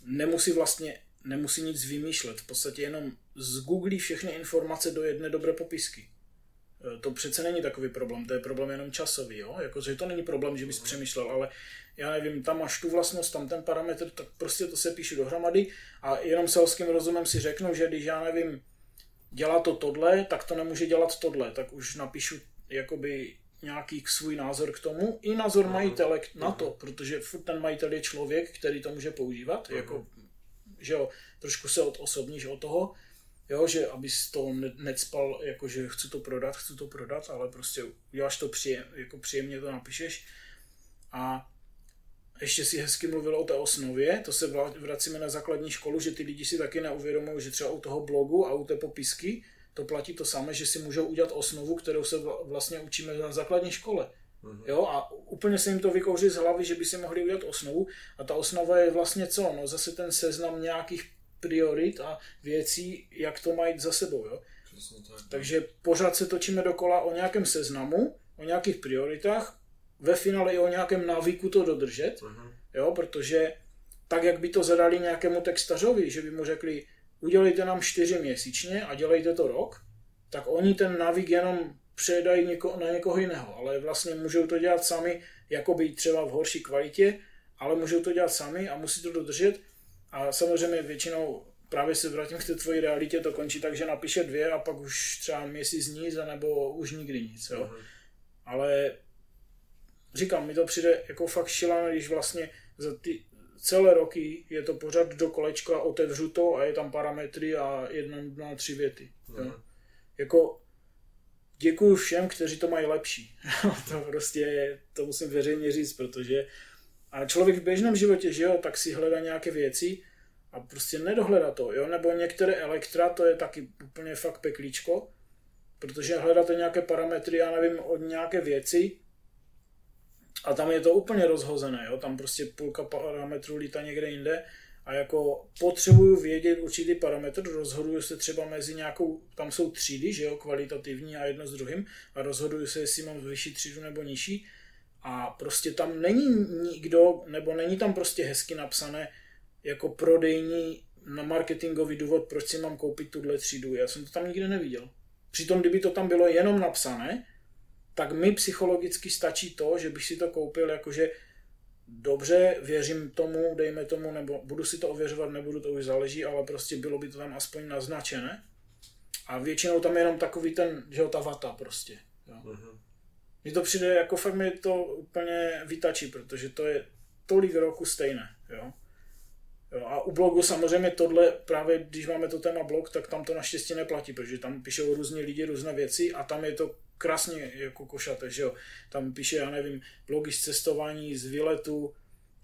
nemusí vlastně, nemusí nic vymýšlet, v podstatě jenom zgooglí všechny informace do jedné dobré popisky. E, to přece není takový problém, to je problém jenom časový, jo? Jako, že to není problém, že bys přemýšlel, ale já nevím, tam máš tu vlastnost, tam ten parametr, tak prostě to se píše dohromady a jenom selským rozumem si řeknu, že když já nevím, dělá to tohle, tak to nemůže dělat tohle, tak už napíšu jakoby nějaký svůj názor k tomu, i názor uh-huh. majitele na to, protože furt ten majitel je člověk, který to může používat, jako, že jo, trošku se odosobníš od toho, jo, že abys to ne- necpal, jako že chci to prodat, chci to prodat, ale prostě uděláš to příjem, jako příjemně to napíšeš a ještě si hezky mluvil o té osnově, to se vracíme na základní školu, že ty lidi si taky neuvědomují, že třeba u toho blogu a u té popisky to platí to samé, že si můžou udělat osnovu, kterou se vlastně učíme na základní škole. Mm-hmm. Jo, a úplně se jim to vykouří z hlavy, že by si mohli udělat osnovu. A ta osnova je vlastně co? No zase ten seznam nějakých priorit a věcí, jak to mají za sebou. Jo? tak. Takže pořád se točíme dokola o nějakém seznamu, o nějakých prioritách, ve finále i o nějakém návyku to dodržet, mm-hmm. jo, protože tak, jak by to zadali nějakému textařovi, že by mu řekli, udělejte nám čtyři měsíčně a dělejte to rok, tak oni ten navík jenom předají něko, na někoho jiného, ale vlastně můžou to dělat sami, jako by třeba v horší kvalitě, ale můžou to dělat sami a musí to dodržet a samozřejmě většinou právě se vrátím k té tvojí realitě, to končí tak, že napíše dvě a pak už třeba měsíc nic, nebo už nikdy nic, jo. Uh-huh. Ale říkám, mi to přijde jako fakt šílené, když vlastně za ty celé roky je to pořád do kolečka, otevřu to a je tam parametry a jedna na tři věty. Mm. Jo. Mhm. Jako děkuji všem, kteří to mají lepší. <laughs> to prostě, to musím veřejně říct, protože a člověk v běžném životě, že jo, tak si hledá nějaké věci a prostě nedohledá to, jo, nebo některé elektra, to je taky úplně fakt peklíčko, protože hledáte nějaké parametry, já nevím, od nějaké věci, a tam je to úplně rozhozené, jo? tam prostě půlka parametrů lítá někde jinde a jako potřebuju vědět určitý parametr, rozhoduju se třeba mezi nějakou, tam jsou třídy, že jo, kvalitativní a jedno s druhým a rozhoduju se, jestli mám vyšší třídu nebo nižší a prostě tam není nikdo, nebo není tam prostě hezky napsané jako prodejní na marketingový důvod, proč si mám koupit tuhle třídu. Já jsem to tam nikde neviděl. Přitom, kdyby to tam bylo jenom napsané, tak mi psychologicky stačí to, že bych si to koupil jakože dobře, věřím tomu, dejme tomu, nebo budu si to ověřovat, nebudu, to už záleží, ale prostě bylo by to tam aspoň naznačené. A většinou tam je jenom takový ten, že jo, ta vata prostě. Jo. Uh-huh. Mně to přijde, jako fakt mi to úplně vytačí, protože to je tolik roku stejné, jo. jo. A u blogu samozřejmě tohle, právě když máme to téma blog, tak tam to naštěstí neplatí, protože tam píšou různí lidi různé věci a tam je to krásně jako košaté, že jo. Tam píše, já nevím, blogy z cestování, z výletu,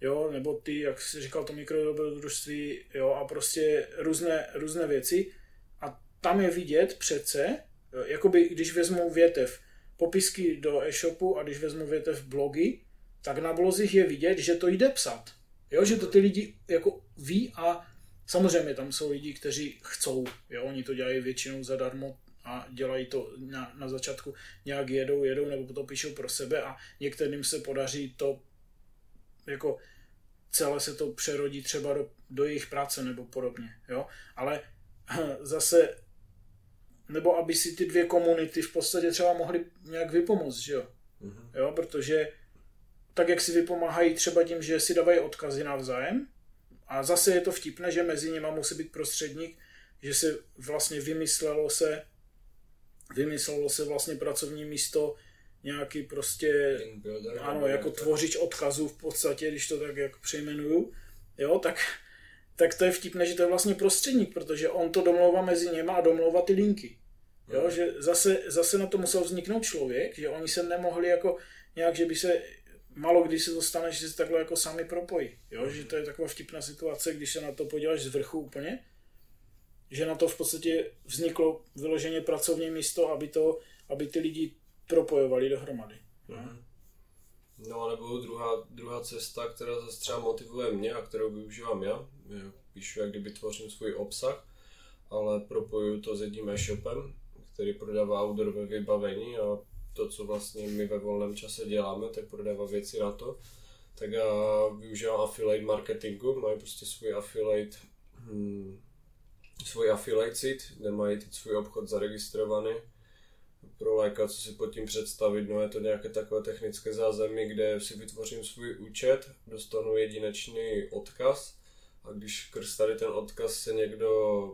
jo, nebo ty, jak jsi říkal, to mikrodobrodružství, jo, a prostě různé, různé věci. A tam je vidět přece, jakoby když vezmu větev popisky do e-shopu a když vezmu větev blogy, tak na blozích je vidět, že to jde psat. Jo, že to ty lidi jako ví a samozřejmě tam jsou lidi, kteří chcou, jo, oni to dělají většinou zadarmo, a dělají to na, na začátku nějak jedou, jedou nebo to píšou pro sebe a některým se podaří to jako celé se to přerodí třeba do, do jejich práce nebo podobně, jo, ale zase nebo aby si ty dvě komunity v podstatě třeba mohly nějak vypomoct, že jo? Mhm. jo, protože tak, jak si vypomáhají třeba tím, že si dávají odkazy navzájem, a zase je to vtipné, že mezi nimi musí být prostředník, že se vlastně vymyslelo se vymyslelo se vlastně pracovní místo nějaký prostě, Builder, ano, jako jak to- tvořič odkazů v podstatě, když to tak jak přejmenuju, jo, tak, tak to je vtipné, že to je vlastně prostředník, protože on to domlouvá mezi něma a domlouvá ty linky. Jo, že zase, zase na to musel vzniknout člověk, že oni se nemohli jako nějak, že by se málo kdy se to stane, že se takhle jako sami propojí. Jo, že to je taková vtipná situace, když se na to podíváš z vrchu úplně, že na to v podstatě vzniklo vyloženě pracovní místo, aby, to, aby ty lidi propojovali dohromady. Mhm. No a nebo druhá, druhá cesta, která zase třeba motivuje mě a kterou využívám já, je, píšu jak kdyby tvořím svůj obsah, ale propojuju to s jedním e-shopem, který prodává outdoorové vybavení a to, co vlastně my ve volném čase děláme, tak prodává věci na to. Tak já využívám affiliate marketingu, mají prostě svůj affiliate, hmm, svůj affiliate site, kde mají teď svůj obchod zaregistrovaný, pro lajka, co si pod tím představit, no je to nějaké takové technické zázemí, kde si vytvořím svůj účet, dostanu jedinečný odkaz a když skrz tady ten odkaz se někdo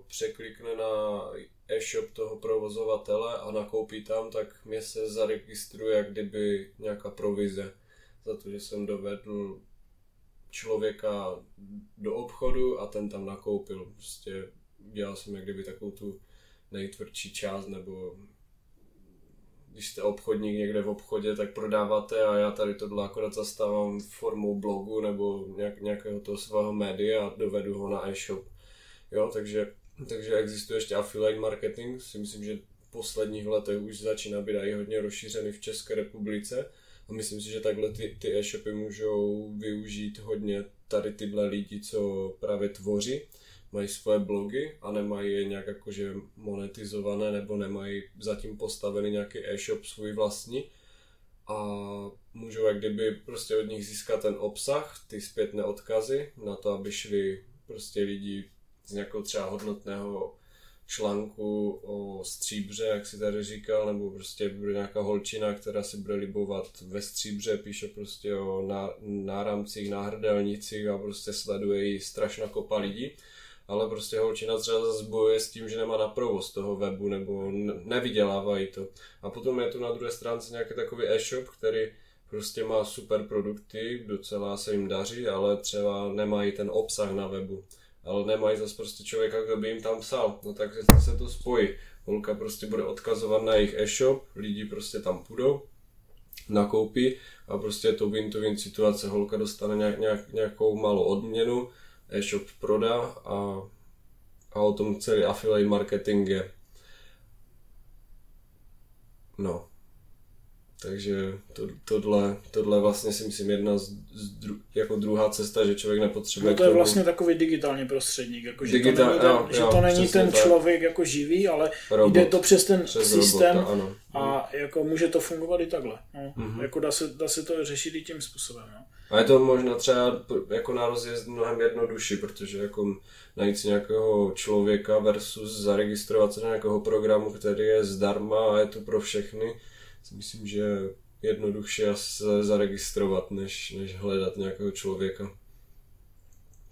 překlikne na e-shop toho provozovatele a nakoupí tam, tak mě se zaregistruje jak kdyby nějaká provize za to, že jsem dovedl člověka do obchodu a ten tam nakoupil. Prostě dělal jsem jak kdyby takovou tu nejtvrdší část, nebo když jste obchodník někde v obchodě, tak prodáváte a já tady tohle akorát zastávám formou blogu nebo nějak, nějakého toho svého média a dovedu ho na e-shop. Jo, takže, takže existuje ještě affiliate marketing, si myslím, že v posledních letech už začíná být i hodně rozšířený v České republice. A myslím si, že takhle ty, ty e-shopy můžou využít hodně tady tyhle lidi, co právě tvoří mají svoje blogy a nemají je nějak jakože monetizované nebo nemají zatím postavený nějaký e-shop svůj vlastní. A můžou jak kdyby prostě od nich získat ten obsah, ty zpětné odkazy na to, aby šli prostě lidi z nějakého třeba hodnotného článku o stříbře, jak si tady říkal, nebo prostě bude nějaká holčina, která si bude libovat ve stříbře, píše prostě o ná, náramcích, náhrdelnicích a prostě sleduje jí strašná kopa lidí ale prostě holčina třeba zase bojuje s tím, že nemá na provoz toho webu nebo nevydělávají to. A potom je tu na druhé stránce nějaký takový e-shop, který prostě má super produkty, docela se jim daří, ale třeba nemají ten obsah na webu. Ale nemají zase prostě člověka, kdo by jim tam psal. No tak se to spojí. Holka prostě bude odkazovat na jejich e-shop, lidi prostě tam půjdou, nakoupí a prostě je to win-to-win situace. Holka dostane nějak, nějak, nějakou malou odměnu, e-shop prodá a, a o tom celý affiliate marketing je. No. Takže to, tohle, tohle vlastně si myslím jedna z, z dru, jako druhá cesta, že člověk nepotřebuje No to je vlastně takový digitální prostředník, jako, že, Digitál- to není ten, jo, že jo, to není ten tak. člověk jako živý, ale Robot. jde to přes ten přes systém robota, ano. a jako může to fungovat i takhle. No. Mhm. Jako dá se, dá se to řešit i tím způsobem. No. A je to možná třeba jako na rozjezd mnohem jednodušší, protože jako najít si nějakého člověka versus zaregistrovat se do nějakého programu, který je zdarma a je to pro všechny, si myslím, že je jednodušší se zaregistrovat, než, než hledat nějakého člověka.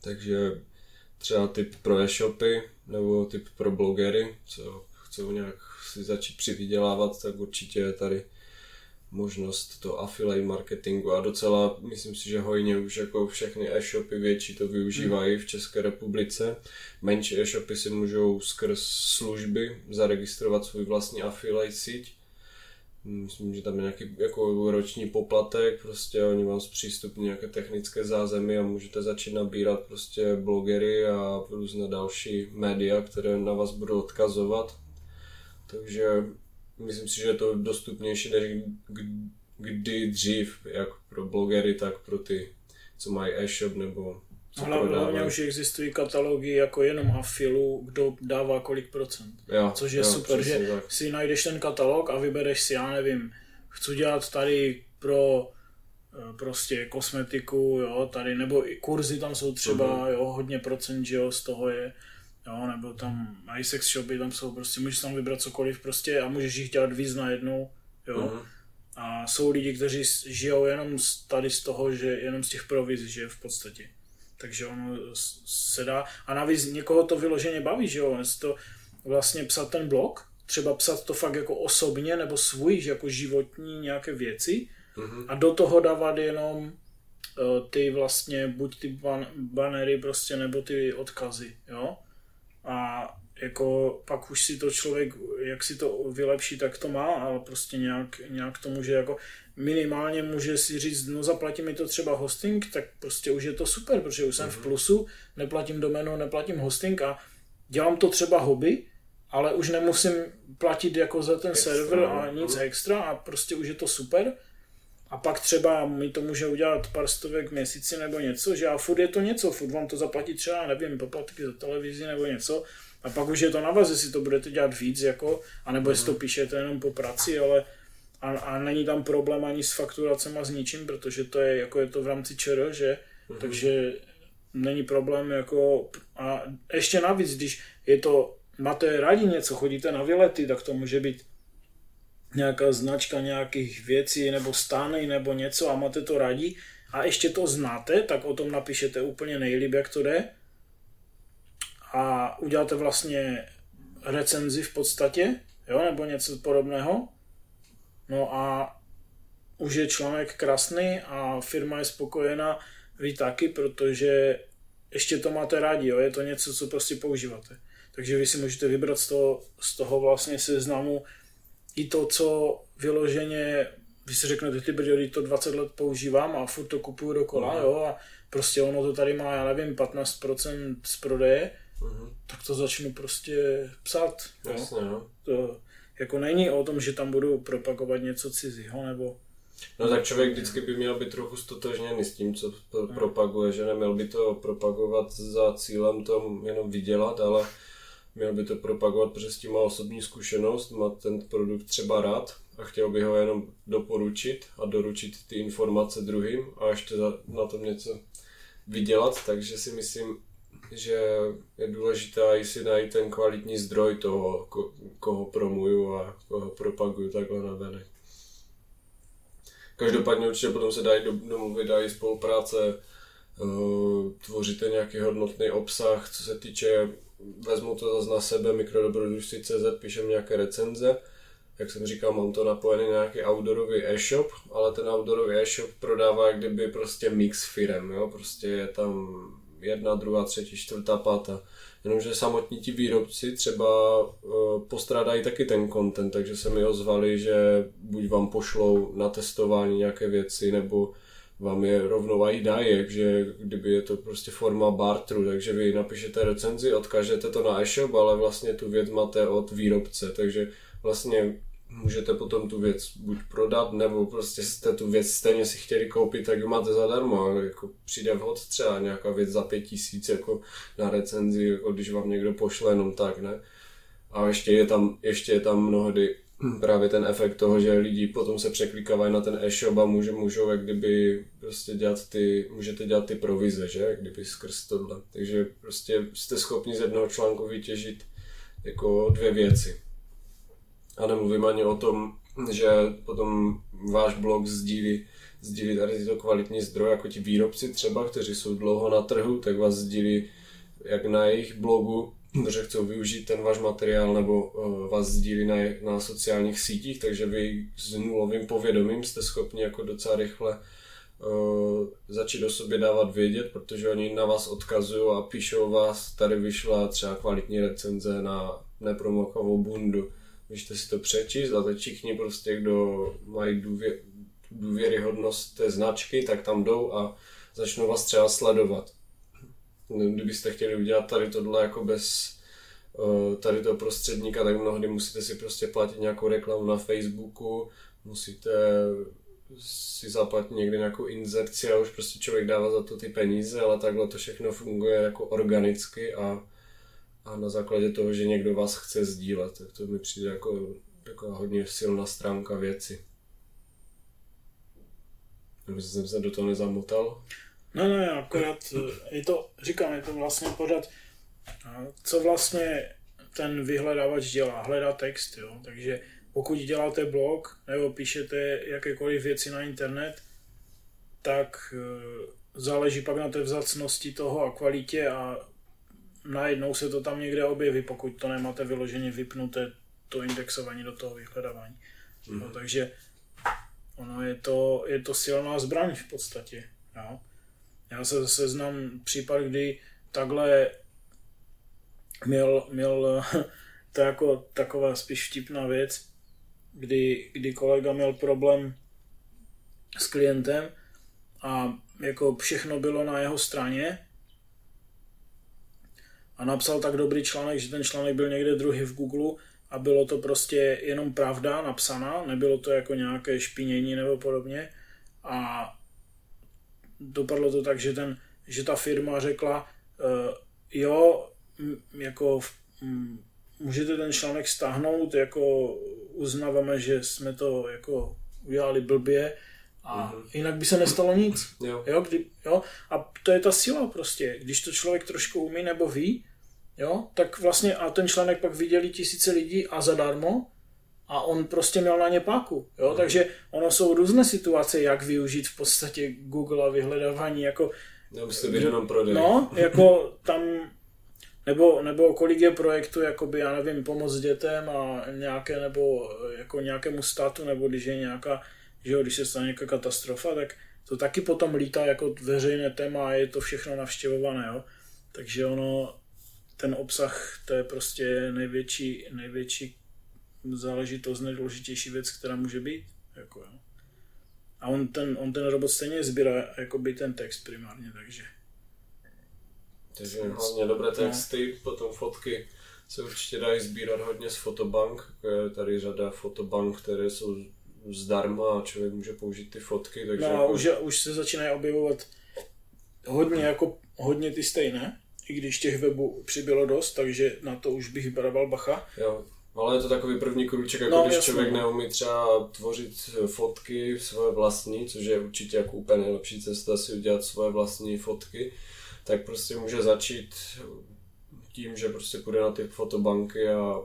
Takže třeba typ pro e-shopy nebo typ pro blogery, co chcou nějak si začít přivydělávat, tak určitě je tady možnost to affiliate marketingu a docela myslím si, že hojně už jako všechny e-shopy větší to využívají v České republice. Menší e-shopy si můžou skrz služby zaregistrovat svůj vlastní affiliate síť. Myslím, že tam je nějaký jako roční poplatek, prostě oni vám zpřístupní nějaké technické zázemí a můžete začít nabírat prostě blogery a různé další média, které na vás budou odkazovat. Takže myslím si, že je to dostupnější než kdy dřív, jak pro blogery, tak pro ty, co mají e-shop nebo co hlavně prodávají. už existují katalogy jako jenom afilu, kdo dává kolik procent. Jo, Což je jo, super, že tak. si najdeš ten katalog a vybereš si, já nevím, chci dělat tady pro eh, prostě kosmetiku, jo, tady, nebo i kurzy tam jsou třeba, Mhm. jo, hodně procent, že jo, z toho je jo, nebo tam mají sex shopy, tam jsou prostě, můžeš tam vybrat cokoliv prostě a můžeš jich dělat víc najednou, jo. Mm-hmm. A jsou lidi, kteří žijou jenom z, tady z toho, že jenom z těch provizí žije v podstatě. Takže ono se dá, a navíc někoho to vyloženě baví, že jo, to vlastně psat ten blog, třeba psat to fakt jako osobně nebo svůj, jako životní nějaké věci mm-hmm. a do toho dávat jenom uh, ty vlastně, buď ty ban- banery prostě, nebo ty odkazy, jo. A jako pak už si to člověk, jak si to vylepší, tak to má, ale prostě nějak, nějak to může jako minimálně může si říct, no zaplatí mi to třeba hosting, tak prostě už je to super, protože už jsem mm-hmm. v mhm. plusu, neplatím doménu, neplatím hosting a dělám to třeba hobby, ale už nemusím platit jako za ten extra, server a no. nic extra a prostě už je to super. A pak třeba mi to může udělat pár stovek měsíci nebo něco, že a furt je to něco, furt vám to zaplatí třeba, nevím, poplatky za televizi nebo něco. A pak už je to na vás, jestli to budete dělat víc, jako, anebo jestli to mhm. píšete jenom po práci, ale a, a není tam problém ani s fakturacem a s ničím, protože to je, jako je to v rámci ČR, že, mm-hmm. takže není problém jako a ještě navíc, když je to, máte rádi něco, chodíte na výlety, tak to může být nějaká značka nějakých věcí nebo stány nebo něco a máte to rádi a ještě to znáte, tak o tom napíšete úplně nejlíp, jak to jde a uděláte vlastně recenzi v podstatě, jo, nebo něco podobného. No a už je článek krásný a firma je spokojená, vy taky, protože ještě to máte rádi, jo? je to něco, co prostě používáte. Takže vy si můžete vybrat z toho, z toho vlastně seznamu i to, co vyloženě, vy si řeknete, ty brďo, to 20 let používám a furt to kupuju dokola, uh-huh. jo, a prostě ono to tady má, já nevím, 15% z prodeje, uh-huh. tak to začnu prostě psát. Jasně, no. To jako není o tom, že tam budu propagovat něco cizího, nebo No tak člověk vždycky by měl být trochu stotožněný s tím, co propaguje, že neměl by to propagovat za cílem to jenom vydělat, ale měl by to propagovat, protože s tím má osobní zkušenost, má ten produkt třeba rád a chtěl by ho jenom doporučit a doručit ty informace druhým a ještě na tom něco vydělat, takže si myslím, že je důležité si najít ten kvalitní zdroj toho, koho promuju a koho propaguju takhle na venek. Každopádně určitě potom se dají domluvit i spolupráce, uh, tvoříte nějaký hodnotný obsah, co se týče, vezmu to zase na sebe, mikrodobrodružství.cz, píšem nějaké recenze, jak jsem říkal, mám to napojený na nějaký outdoorový e-shop, ale ten outdoorový e-shop prodává jak kdyby prostě mix firem, jo? prostě je tam jedna, druhá, třetí, čtvrtá, pátá. Jenomže samotní ti výrobci třeba uh, postrádají taky ten content, takže se mi ozvali, že buď vám pošlou na testování nějaké věci, nebo vám je rovnou i dají, že kdyby je to prostě forma barteru, takže vy napíšete recenzi, odkážete to na e-shop, ale vlastně tu věc máte od výrobce, takže vlastně můžete potom tu věc buď prodat, nebo prostě jste tu věc stejně si chtěli koupit, tak ji máte zadarmo. A jako přijde vhod třeba nějaká věc za pět tisíc jako na recenzi, jako když vám někdo pošle jenom tak, ne? A ještě je tam, ještě je tam mnohdy právě ten efekt toho, že lidi potom se překlikávají na ten e-shop a může, můžou jak kdyby prostě dělat ty, můžete dělat ty provize, že, jak kdyby skrz tohle. Takže prostě jste schopni z jednoho článku vytěžit jako dvě věci. A nemluvím ani o tom, že potom váš blog sdílí, sdílí tady tyto kvalitní zdroje, jako ti výrobci třeba, kteří jsou dlouho na trhu, tak vás sdílí jak na jejich blogu, že chcou využít ten váš materiál nebo uh, vás sdílí na, na sociálních sítích, takže vy s nulovým povědomím jste schopni jako docela rychle uh, začít o sobě dávat vědět, protože oni na vás odkazují a píšou vás, tady vyšla třeba kvalitní recenze na nepromokovou bundu Můžete si to přečíst a teď všichni prostě, kdo mají důvě, důvěryhodnost té značky, tak tam jdou a začnou vás třeba sledovat. Kdybyste chtěli udělat tady tohle jako bez eh, tady toho prostředníka, tak mnohdy musíte si prostě platit nějakou reklamu na Facebooku, musíte si zaplatit někdy nějakou inzerci a už prostě člověk dává za to ty peníze, ale takhle to všechno funguje jako organicky a a na základě toho, že někdo vás chce sdílet, tak to mi přijde jako taková hodně silná stránka věci. Nebo jsem se do toho nezamotal? No, no, akorát je to, říkám, je to vlastně pořád co vlastně ten vyhledávač dělá? Hledá text, jo. Takže pokud děláte blog nebo píšete jakékoliv věci na internet, tak e, záleží pak na té vzácnosti toho a kvalitě a najednou se to tam někde objeví, pokud to nemáte vyloženě vypnuté to indexování do toho vyhledávání. Mm. No, takže ono je to, je to silná zbraň v podstatě. Jo. Já se zase znám případ, kdy takhle měl, měl <laughs> to jako taková spíš vtipná věc, kdy, kdy kolega měl problém s klientem a jako všechno bylo na jeho straně a napsal tak dobrý článek, že ten článek byl někde druhý v Google a bylo to prostě jenom pravda napsaná, nebylo to jako nějaké špinění nebo podobně. A dopadlo to tak, že, ten, že ta firma řekla, uh, jo, jako m, můžete ten článek stáhnout, jako uznáváme, že jsme to jako udělali blbě a mm-hmm. jinak by se nestalo nic. Jo. Jo, kdy, jo. A to je ta síla prostě. Když to člověk trošku umí nebo ví, jo, tak vlastně a ten článek pak viděli tisíce lidí a zadarmo a on prostě měl na ně páku. Jo? Mm. Takže ono jsou různé situace, jak využít v podstatě Google a vyhledávání. Jako, Nemusíte být jenom prodej. No, jako tam nebo, nebo kolik je projektů, jakoby, já nevím, pomoc dětem a nějaké, nebo jako nějakému státu, nebo když je nějaká, že jo, když se stane nějaká katastrofa, tak to taky potom lítá jako veřejné téma a je to všechno navštěvované, jo. Takže ono, ten obsah, to je prostě největší, největší záležitost, nejdůležitější věc, která může být. Jako, jo. A on ten, on ten robot stejně sbírá jakoby ten text primárně, takže. Takže hlavně dobré no. texty, no. potom fotky se určitě dají sbírat hodně z fotobank. Je tady řada fotobank, které jsou zdarma a člověk může použít ty fotky. Takže no a jako... už, už se začínají objevovat hodně, jako, hodně ty stejné, i když těch webů přibylo dost, takže na to už bych brával bacha. Jo, ale je to takový první krůček, jako no, když jasný. člověk neumí třeba tvořit fotky svoje vlastní, což je určitě jako úplně nejlepší cesta si udělat svoje vlastní fotky, tak prostě může začít tím, že prostě půjde na ty fotobanky a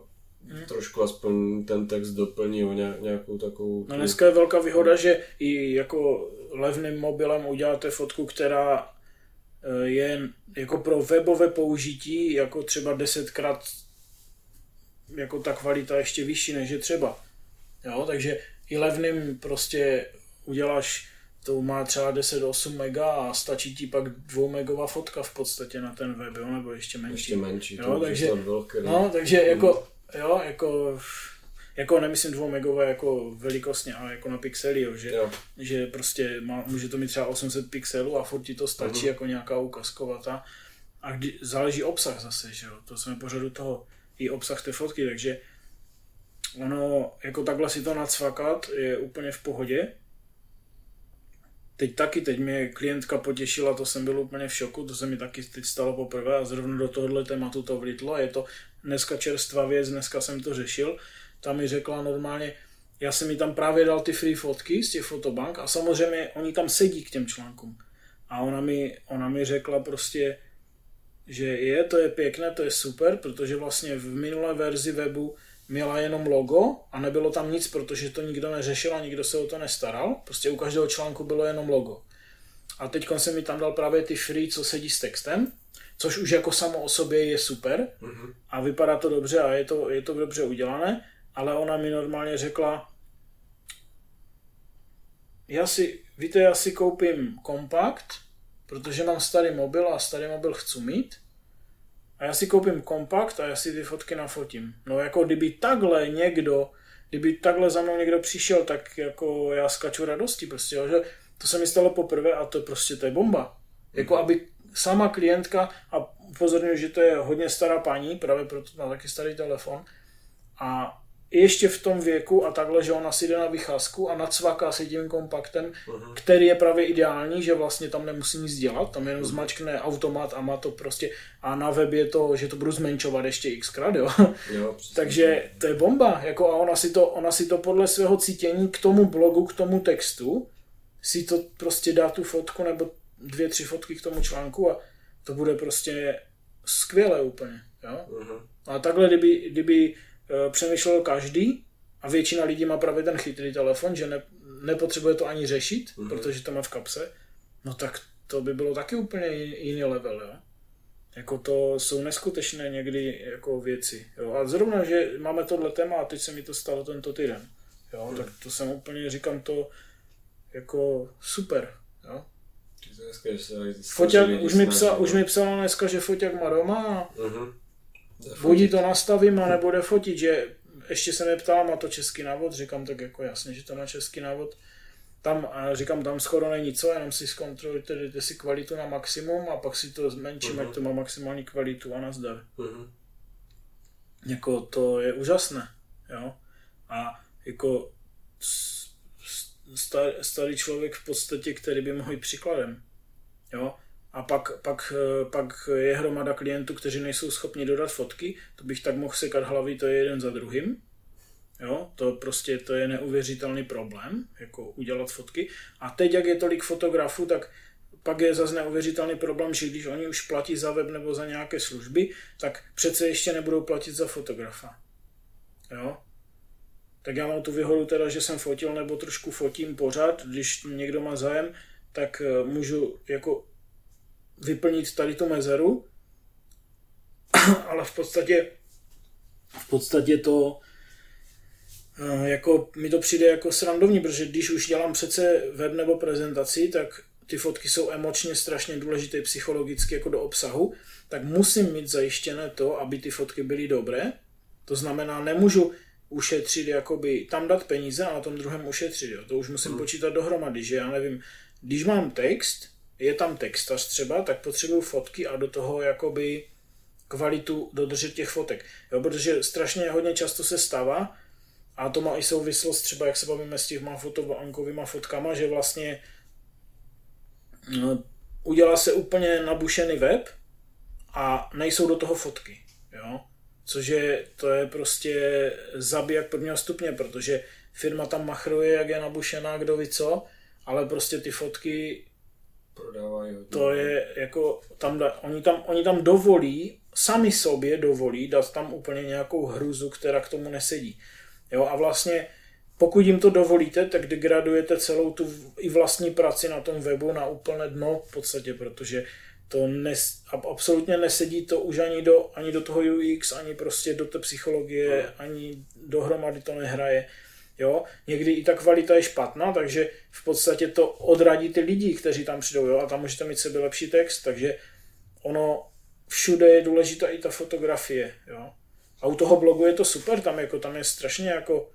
hmm. trošku aspoň ten text doplní o nějakou takovou... No dneska je velká výhoda, že i jako levným mobilem uděláte fotku, která eh, je jako pro webové použití jako třeba desetkrát jako ta kvalita ještě vyšší než je třeba. Jo, takže i levným prostě uděláš, to má třeba 10-8 mega a stačí ti pak 2 megová fotka v podstatě na ten web, jo, nebo ještě menší. Ještě menší, jo, takže, velké, no, takže hmm. jako, jo, jako, jako nemyslím 2 megové jako velikostně, ale jako na pixely, jo, že, jo. že prostě má, může to mít třeba 800 pixelů a furt ti to stačí uh-huh. jako nějaká ukazkovata. A kdy, záleží obsah zase, že jo, to jsme pořadu toho i obsah té fotky, takže ono jako takhle si to nacvakat je úplně v pohodě. Teď taky, teď mě klientka potěšila, to jsem byl úplně v šoku, to se mi taky teď stalo poprvé a zrovna do tohohle tématu to vlítlo. Je to dneska čerstvá věc, dneska jsem to řešil. Tam mi řekla normálně, já jsem mi tam právě dal ty free fotky z těch fotobank a samozřejmě oni tam sedí k těm článkům. A ona mi, ona mi řekla prostě, že je, to je pěkné, to je super, protože vlastně v minulé verzi webu měla jenom logo a nebylo tam nic, protože to nikdo neřešil a nikdo se o to nestaral. Prostě u každého článku bylo jenom logo. A teď jsem mi tam dal právě ty free, co sedí s textem, což už jako samo o sobě je super mm-hmm. a vypadá to dobře a je to, je to dobře udělané, ale ona mi normálně řekla, já si, víte, já si koupím kompakt, protože mám starý mobil a starý mobil chci mít. A já si koupím kompakt a já si ty fotky nafotím. No jako kdyby takhle někdo, kdyby takhle za mnou někdo přišel, tak jako já skaču radosti prostě, jo, že to se mi stalo poprvé a to prostě to je bomba. Jako aby sama klientka, a upozorňuji, že to je hodně stará paní, právě proto má taky starý telefon, a ještě v tom věku a takhle, že ona si jde na vycházku a nacvaká si tím kompaktem, uh-huh. který je právě ideální, že vlastně tam nemusí nic dělat, tam jenom uh-huh. zmačkne automat a má to prostě a na web je to, že to budu zmenšovat ještě xkrát, jo. jo Takže to je bomba, jako a ona si, to, ona si to podle svého cítění k tomu blogu, k tomu textu, si to prostě dá tu fotku nebo dvě, tři fotky k tomu článku a to bude prostě skvěle úplně. Jo? Uh-huh. A takhle, kdyby, kdyby uh, přemýšlel každý, a většina lidí má právě ten chytrý telefon, že ne, nepotřebuje to ani řešit, uh-huh. protože to má v kapse, no tak to by bylo taky úplně jiný level, jo. Jako to jsou neskutečné někdy jako věci. Jo. A zrovna, že máme tohle téma a teď se mi to stalo tento týden. Jo, hmm. tak to jsem úplně, říkám to jako super. Jo. Foťák, už, mi psal, už mi psala dneska, že foťák má doma a uh-huh. Buď to nastavím a nebude fotit, že ještě se mě ptala, má to český návod, říkám tak jako jasně, že to má český návod, tam, a říkám, tam skoro není co, jenom si zkontrolujte, dejte si kvalitu na maximum a pak si to zmenšíme, uh-huh. ať to má maximální kvalitu a nazdar. Uh-huh. Jako to je úžasné, jo. A jako star, starý člověk v podstatě, který by mohl být příkladem, jo. A pak, pak, pak je hromada klientů, kteří nejsou schopni dodat fotky, to bych tak mohl sekat hlavy, to je jeden za druhým. Jo, to prostě to je neuvěřitelný problém, jako udělat fotky. A teď, jak je tolik fotografů, tak pak je zase neuvěřitelný problém, že když oni už platí za web nebo za nějaké služby, tak přece ještě nebudou platit za fotografa. Jo? Tak já mám tu výhodu teda, že jsem fotil nebo trošku fotím pořád, když někdo má zájem, tak eh, můžu jako vyplnit tady tu mezeru, ale v podstatě v podstatě to jako mi to přijde jako srandovní, protože když už dělám přece web nebo prezentaci, tak ty fotky jsou emočně strašně důležité psychologicky jako do obsahu, tak musím mít zajištěné to, aby ty fotky byly dobré. To znamená, nemůžu ušetřit, jakoby tam dát peníze a na tom druhém ušetřit. Jo. To už musím hmm. počítat dohromady, že já nevím, když mám text, je tam textař třeba, tak potřebuju fotky a do toho jakoby kvalitu dodržet těch fotek. Jo, protože strašně hodně často se stává, a to má i souvislost třeba, jak se bavíme s těma fotobankovými fotkama, že vlastně no, udělá se úplně nabušený web a nejsou do toho fotky. Jo? Což je, to je prostě zabijak prvního stupně, protože firma tam machruje, jak je nabušená, kdo ví co, ale prostě ty fotky prodávají. To je jako, tam da, oni, tam, oni tam dovolí, sami sobě dovolí dát tam úplně nějakou hruzu, která k tomu nesedí. Jo, a vlastně pokud jim to dovolíte, tak degradujete celou tu i vlastní práci na tom webu na úplné dno v podstatě, protože to nes, absolutně nesedí to už ani do, ani do toho UX, ani prostě do té psychologie, no. ani dohromady to nehraje. Jo? Někdy i ta kvalita je špatná, takže v podstatě to odradí ty lidi, kteří tam přijdou. Jo? A tam můžete mít sebe lepší text, takže ono všude je důležitá i ta fotografie. Jo? A u toho blogu je to super, tam, jako, tam je strašně jako,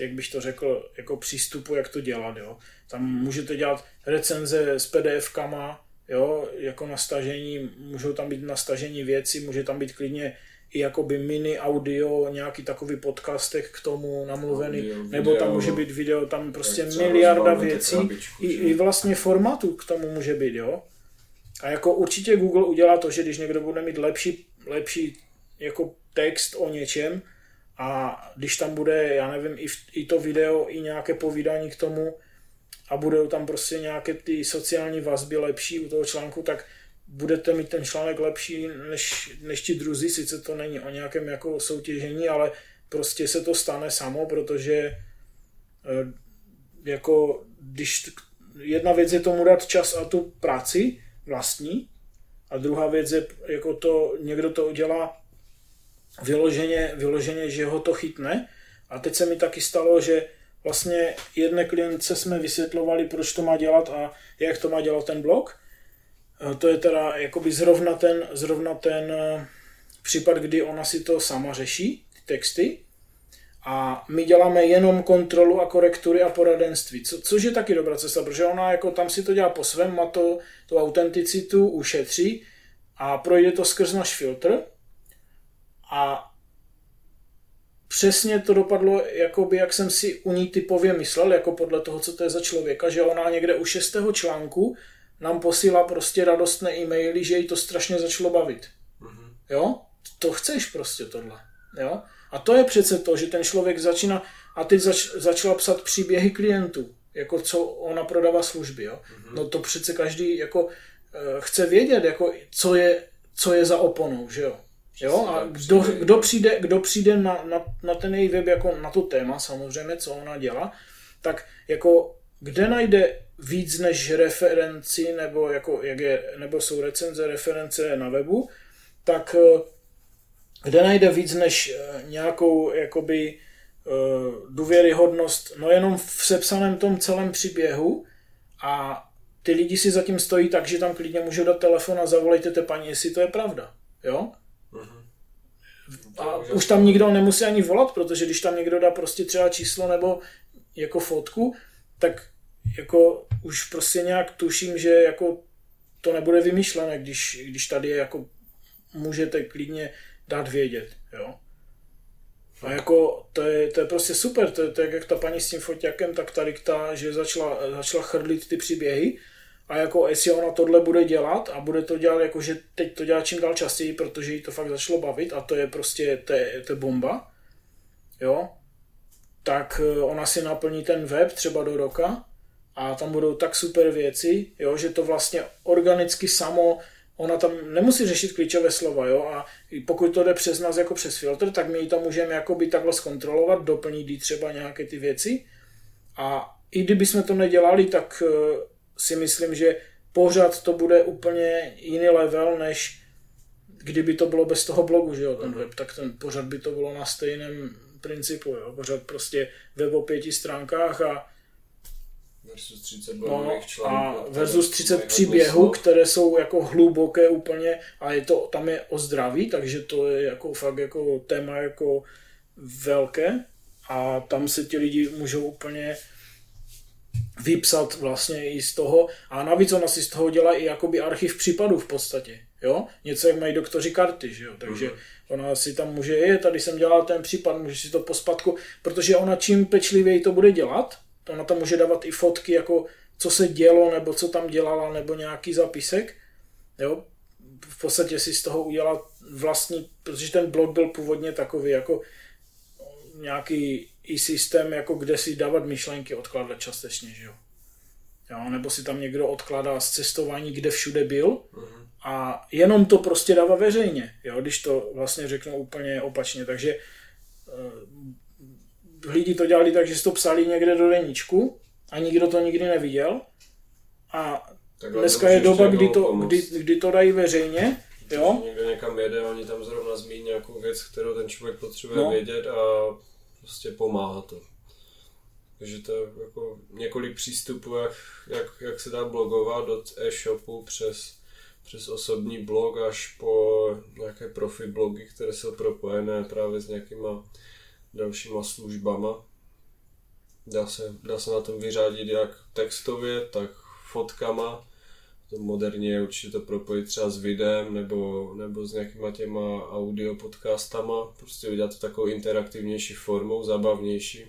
jak bych to řekl, jako přístupu, jak to dělat, jo. Tam můžete dělat recenze s PDF-kama, jo, jako nastažení, můžou tam být nastažení věci, může tam být klidně i jakoby mini audio, nějaký takový podcastek k tomu namluvený, audio, nebo video, tam může být video, tam prostě miliarda věcí, i, i vlastně formátu k tomu může být, jo. A jako určitě Google udělá to, že když někdo bude mít lepší, lepší jako text o něčem a když tam bude, já nevím, i, v, i to video, i nějaké povídání k tomu a budou tam prostě nějaké ty sociální vazby lepší u toho článku, tak budete mít ten článek lepší než, než ti druzí, sice to není o nějakém jako soutěžení, ale prostě se to stane samo, protože eh, jako když jedna věc je tomu dát čas a tu práci vlastní a druhá věc je jako to, někdo to udělá vyloženě, vyloženě, že ho to chytne. A teď se mi taky stalo, že vlastně jedné klientce jsme vysvětlovali, proč to má dělat a jak to má dělat ten blog. To je teda jakoby zrovna ten, zrovna ten eh, případ, kdy ona si to sama řeší, ty texty, a my děláme jenom kontrolu a korektury a poradenství, co, což je taky dobrá cesta, protože ona jako tam si to dělá po svém, má to, tu autenticitu, ušetří a projde to skrz náš filtr, a přesně to dopadlo, jakoby, jak jsem si u ní typově myslel, jako podle toho, co to je za člověka, že ona někde u šestého článku nám posílá prostě radostné e-maily, že jí to strašně začalo bavit. Mm-hmm. Jo? To chceš prostě tohle. Jo? A to je přece to, že ten člověk začíná, a teď zač, začala psat příběhy klientů, jako co ona prodává služby. Jo? Mm-hmm. No to přece každý jako eh, chce vědět, jako co je co je za oponou, že jo. Jo, a kdo, kdo přijde, kdo přijde na, na, na ten její web jako na to téma samozřejmě, co ona dělá, tak jako kde najde víc než referenci, nebo, jako, jak je, nebo jsou recenze, reference na webu, tak eh, kde najde víc než eh, nějakou jakoby eh, důvěryhodnost, no jenom v sepsaném tom celém příběhu a ty lidi si zatím stojí tak, že tam klidně můžou dát telefon a zavolejte té paní, jestli to je pravda. Jo? Mm-hmm. A už tam nikdo nemusí ani volat, protože když tam někdo dá prostě třeba číslo nebo jako fotku, tak jako už prostě nějak tuším, že jako to nebude vymyšlené, když, když tady jako můžete klidně dát vědět, jo. A jako to je, to je prostě super, to je, je jak ta paní s tím foťakem, tak tady ta, že začala, začala chrlit ty příběhy a jako jestli ona tohle bude dělat a bude to dělat jako, že teď to dělá čím dál častěji, protože jí to fakt začalo bavit a to je prostě, to je, to je bomba, jo, tak eh, ona si naplní ten web třeba do roka a tam budou tak super věci, jo, že to vlastně organicky samo, ona tam nemusí řešit klíčové slova, jo, a pokud to jde přes nás jako přes filtr, tak my ji tam můžeme jakoby takhle zkontrolovat, doplnit třeba nějaké ty věci. A i kdyby jsme to nedělali, tak eh, si myslím, že pořád to bude úplně jiný level, než kdyby to bylo bez toho blogu, že jo, ten web, tak ten pořád by to bylo na stejném principu, jo, pořád prostě web o pěti stránkách a versus 30 blogových no, článků. A versus 30 příběhů, které jsou jako hluboké úplně a je to, tam je o zdraví, takže to je jako fakt jako téma jako velké a tam se ti lidi můžou úplně vypsat vlastně i z toho a navíc ona si z toho dělá i jakoby archiv případů v podstatě, jo, něco jak mají doktoři karty, že jo, takže mm-hmm. Ona si tam může, je, tady jsem dělal ten případ, může si to pospatku, protože ona čím pečlivěji to bude dělat, ona tam může dávat i fotky, jako co se dělo, nebo co tam dělala, nebo nějaký zapisek, jo, v podstatě si z toho udělat vlastní, protože ten blog byl původně takový jako nějaký i systém, jako kde si dávat myšlenky, odkládat částečně, že jo. jo. Nebo si tam někdo odkládá z cestování, kde všude byl mm-hmm. A jenom to prostě dává veřejně, jo, když to vlastně řeknu úplně opačně. Takže e, lidi to dělali tak, že si to psali někde do deníčku a nikdo to nikdy neviděl. A Takhle dneska je doba, kdy to, kdy, kdy to dají veřejně. Jo? Někdo někam jede, oni tam zrovna zmíní nějakou věc, kterou ten člověk potřebuje no. vědět a prostě pomáhá to. Takže to je jako několik přístupů, jak, jak, jak se dá blogovat od e-shopu přes, přes osobní blog až po nějaké profi blogy, které jsou propojené právě s nějakýma dalšíma službama. Dá se, dá se na tom vyřádit jak textově, tak fotkama. To moderně je určitě to propojit třeba s videem nebo, nebo s nějakýma těma audio podcastama. Prostě udělat to takovou interaktivnější formou, zabavnější.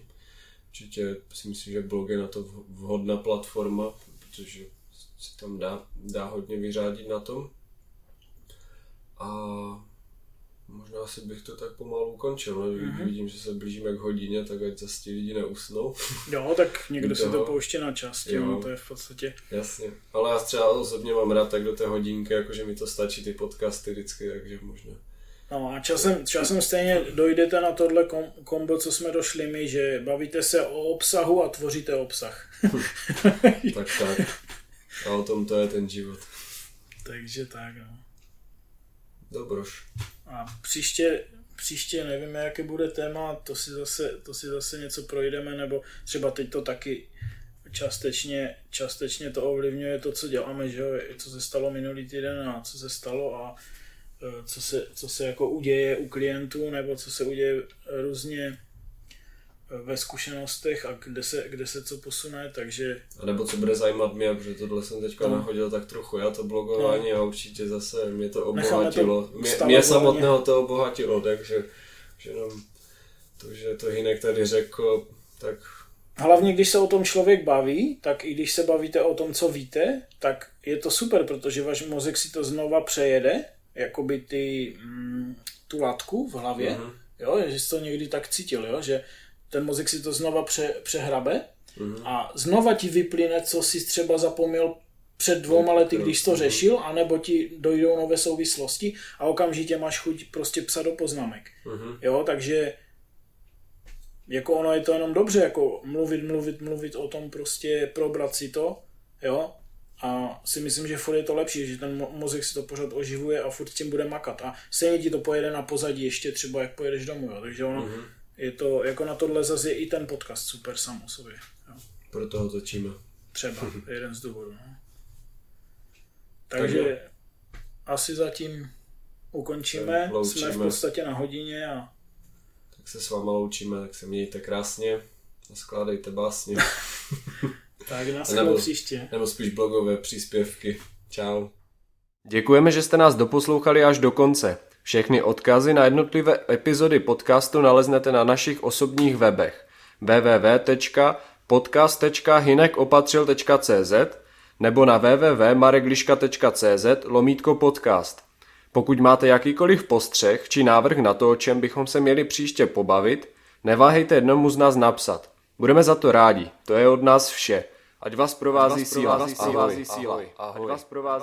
Určitě si myslím, že blog je na to vhodná platforma, protože se tam dá, dá hodně vyřádit na tom. A Možná asi bych to tak pomalu ukončil, no? mm-hmm. vidím, že se blížíme k hodině, tak ať zase ti lidi neusnou. <laughs> Jo, tak někdo si to pouští na čas, jo. No, to je v podstatě... Jasně, ale já třeba osobně mám rád tak do té hodinky, jakože mi to stačí ty podcasty vždycky, takže možná. No a časem, časem stejně dojdete na tohle kom, kombo, co jsme došli my, že bavíte se o obsahu a tvoříte obsah. <laughs> tak tak. A o tom to je ten život. Takže tak, no. Dobroš. A příště, příště nevíme, jaké bude téma, to si, zase, to si zase něco projdeme, nebo třeba teď to taky částečně, částečně to ovlivňuje to, co děláme, že jo, co se stalo minulý týden a co se stalo a e, co se, co se jako uděje u klientů, nebo co se uděje různě ve zkušenostech a kde se, kde se co posune, takže... A nebo co bude zajímat mě, protože tohle jsem teďka no. nahodil tak trochu, já to blogování no. a určitě zase mě to obohatilo. To mě, mě samotného to obohatilo, takže že jenom to, že to Hinek tady řekl, tak... Hlavně, když se o tom člověk baví, tak i když se bavíte o tom, co víte, tak je to super, protože váš mozek si to znova přejede, jakoby ty, mm, tu latku v hlavě, mm-hmm. jo, že jsi to někdy tak cítil, jo, že ten mozek si to znova pře, přehrabe mm-hmm. a znova ti vyplyne, co jsi třeba zapomněl před dvouma lety, když to řešil, anebo ti dojdou nové souvislosti a okamžitě máš chuť prostě psat do poznámek. Mhm. Jo, takže jako ono je to jenom dobře, jako mluvit, mluvit, mluvit o tom prostě, probrat si to, jo, a si myslím, že furt je to lepší, že ten mo- mozek si to pořád oživuje a furt s tím bude makat. A stejně ti to pojede na pozadí ještě třeba, jak pojedeš domů, jo. takže ono, Mhm. Je to, jako na tohle zase je i ten podcast super sám o sobě. Jo. Proto ho točíme. Třeba, <laughs> jeden z důvodů. No. Tak Takže jo. asi zatím ukončíme, Tak jsme v podstatě na hodině a Tak se s váma loučíme, tak se mějte krásně a skládejte básně. <laughs> tak na Nebo- příště. Nebo spíš blogové příspěvky. Čau. Děkujeme, že jste nás doposlouchali až do konce. Všechny odkazy na jednotlivé epizody podcastu naleznete na našich osobních webech www.podcast.hinekopatřil.cz nebo na www.maregliška.cz lomítko podcast. Pokud máte jakýkoliv postřeh či návrh na to, o čem bychom se měli příště pobavit, neváhejte jednomu z nás napsat. Budeme za to rádi, to je od nás vše. Ať vás provází síla, ahoj. Ať vás provází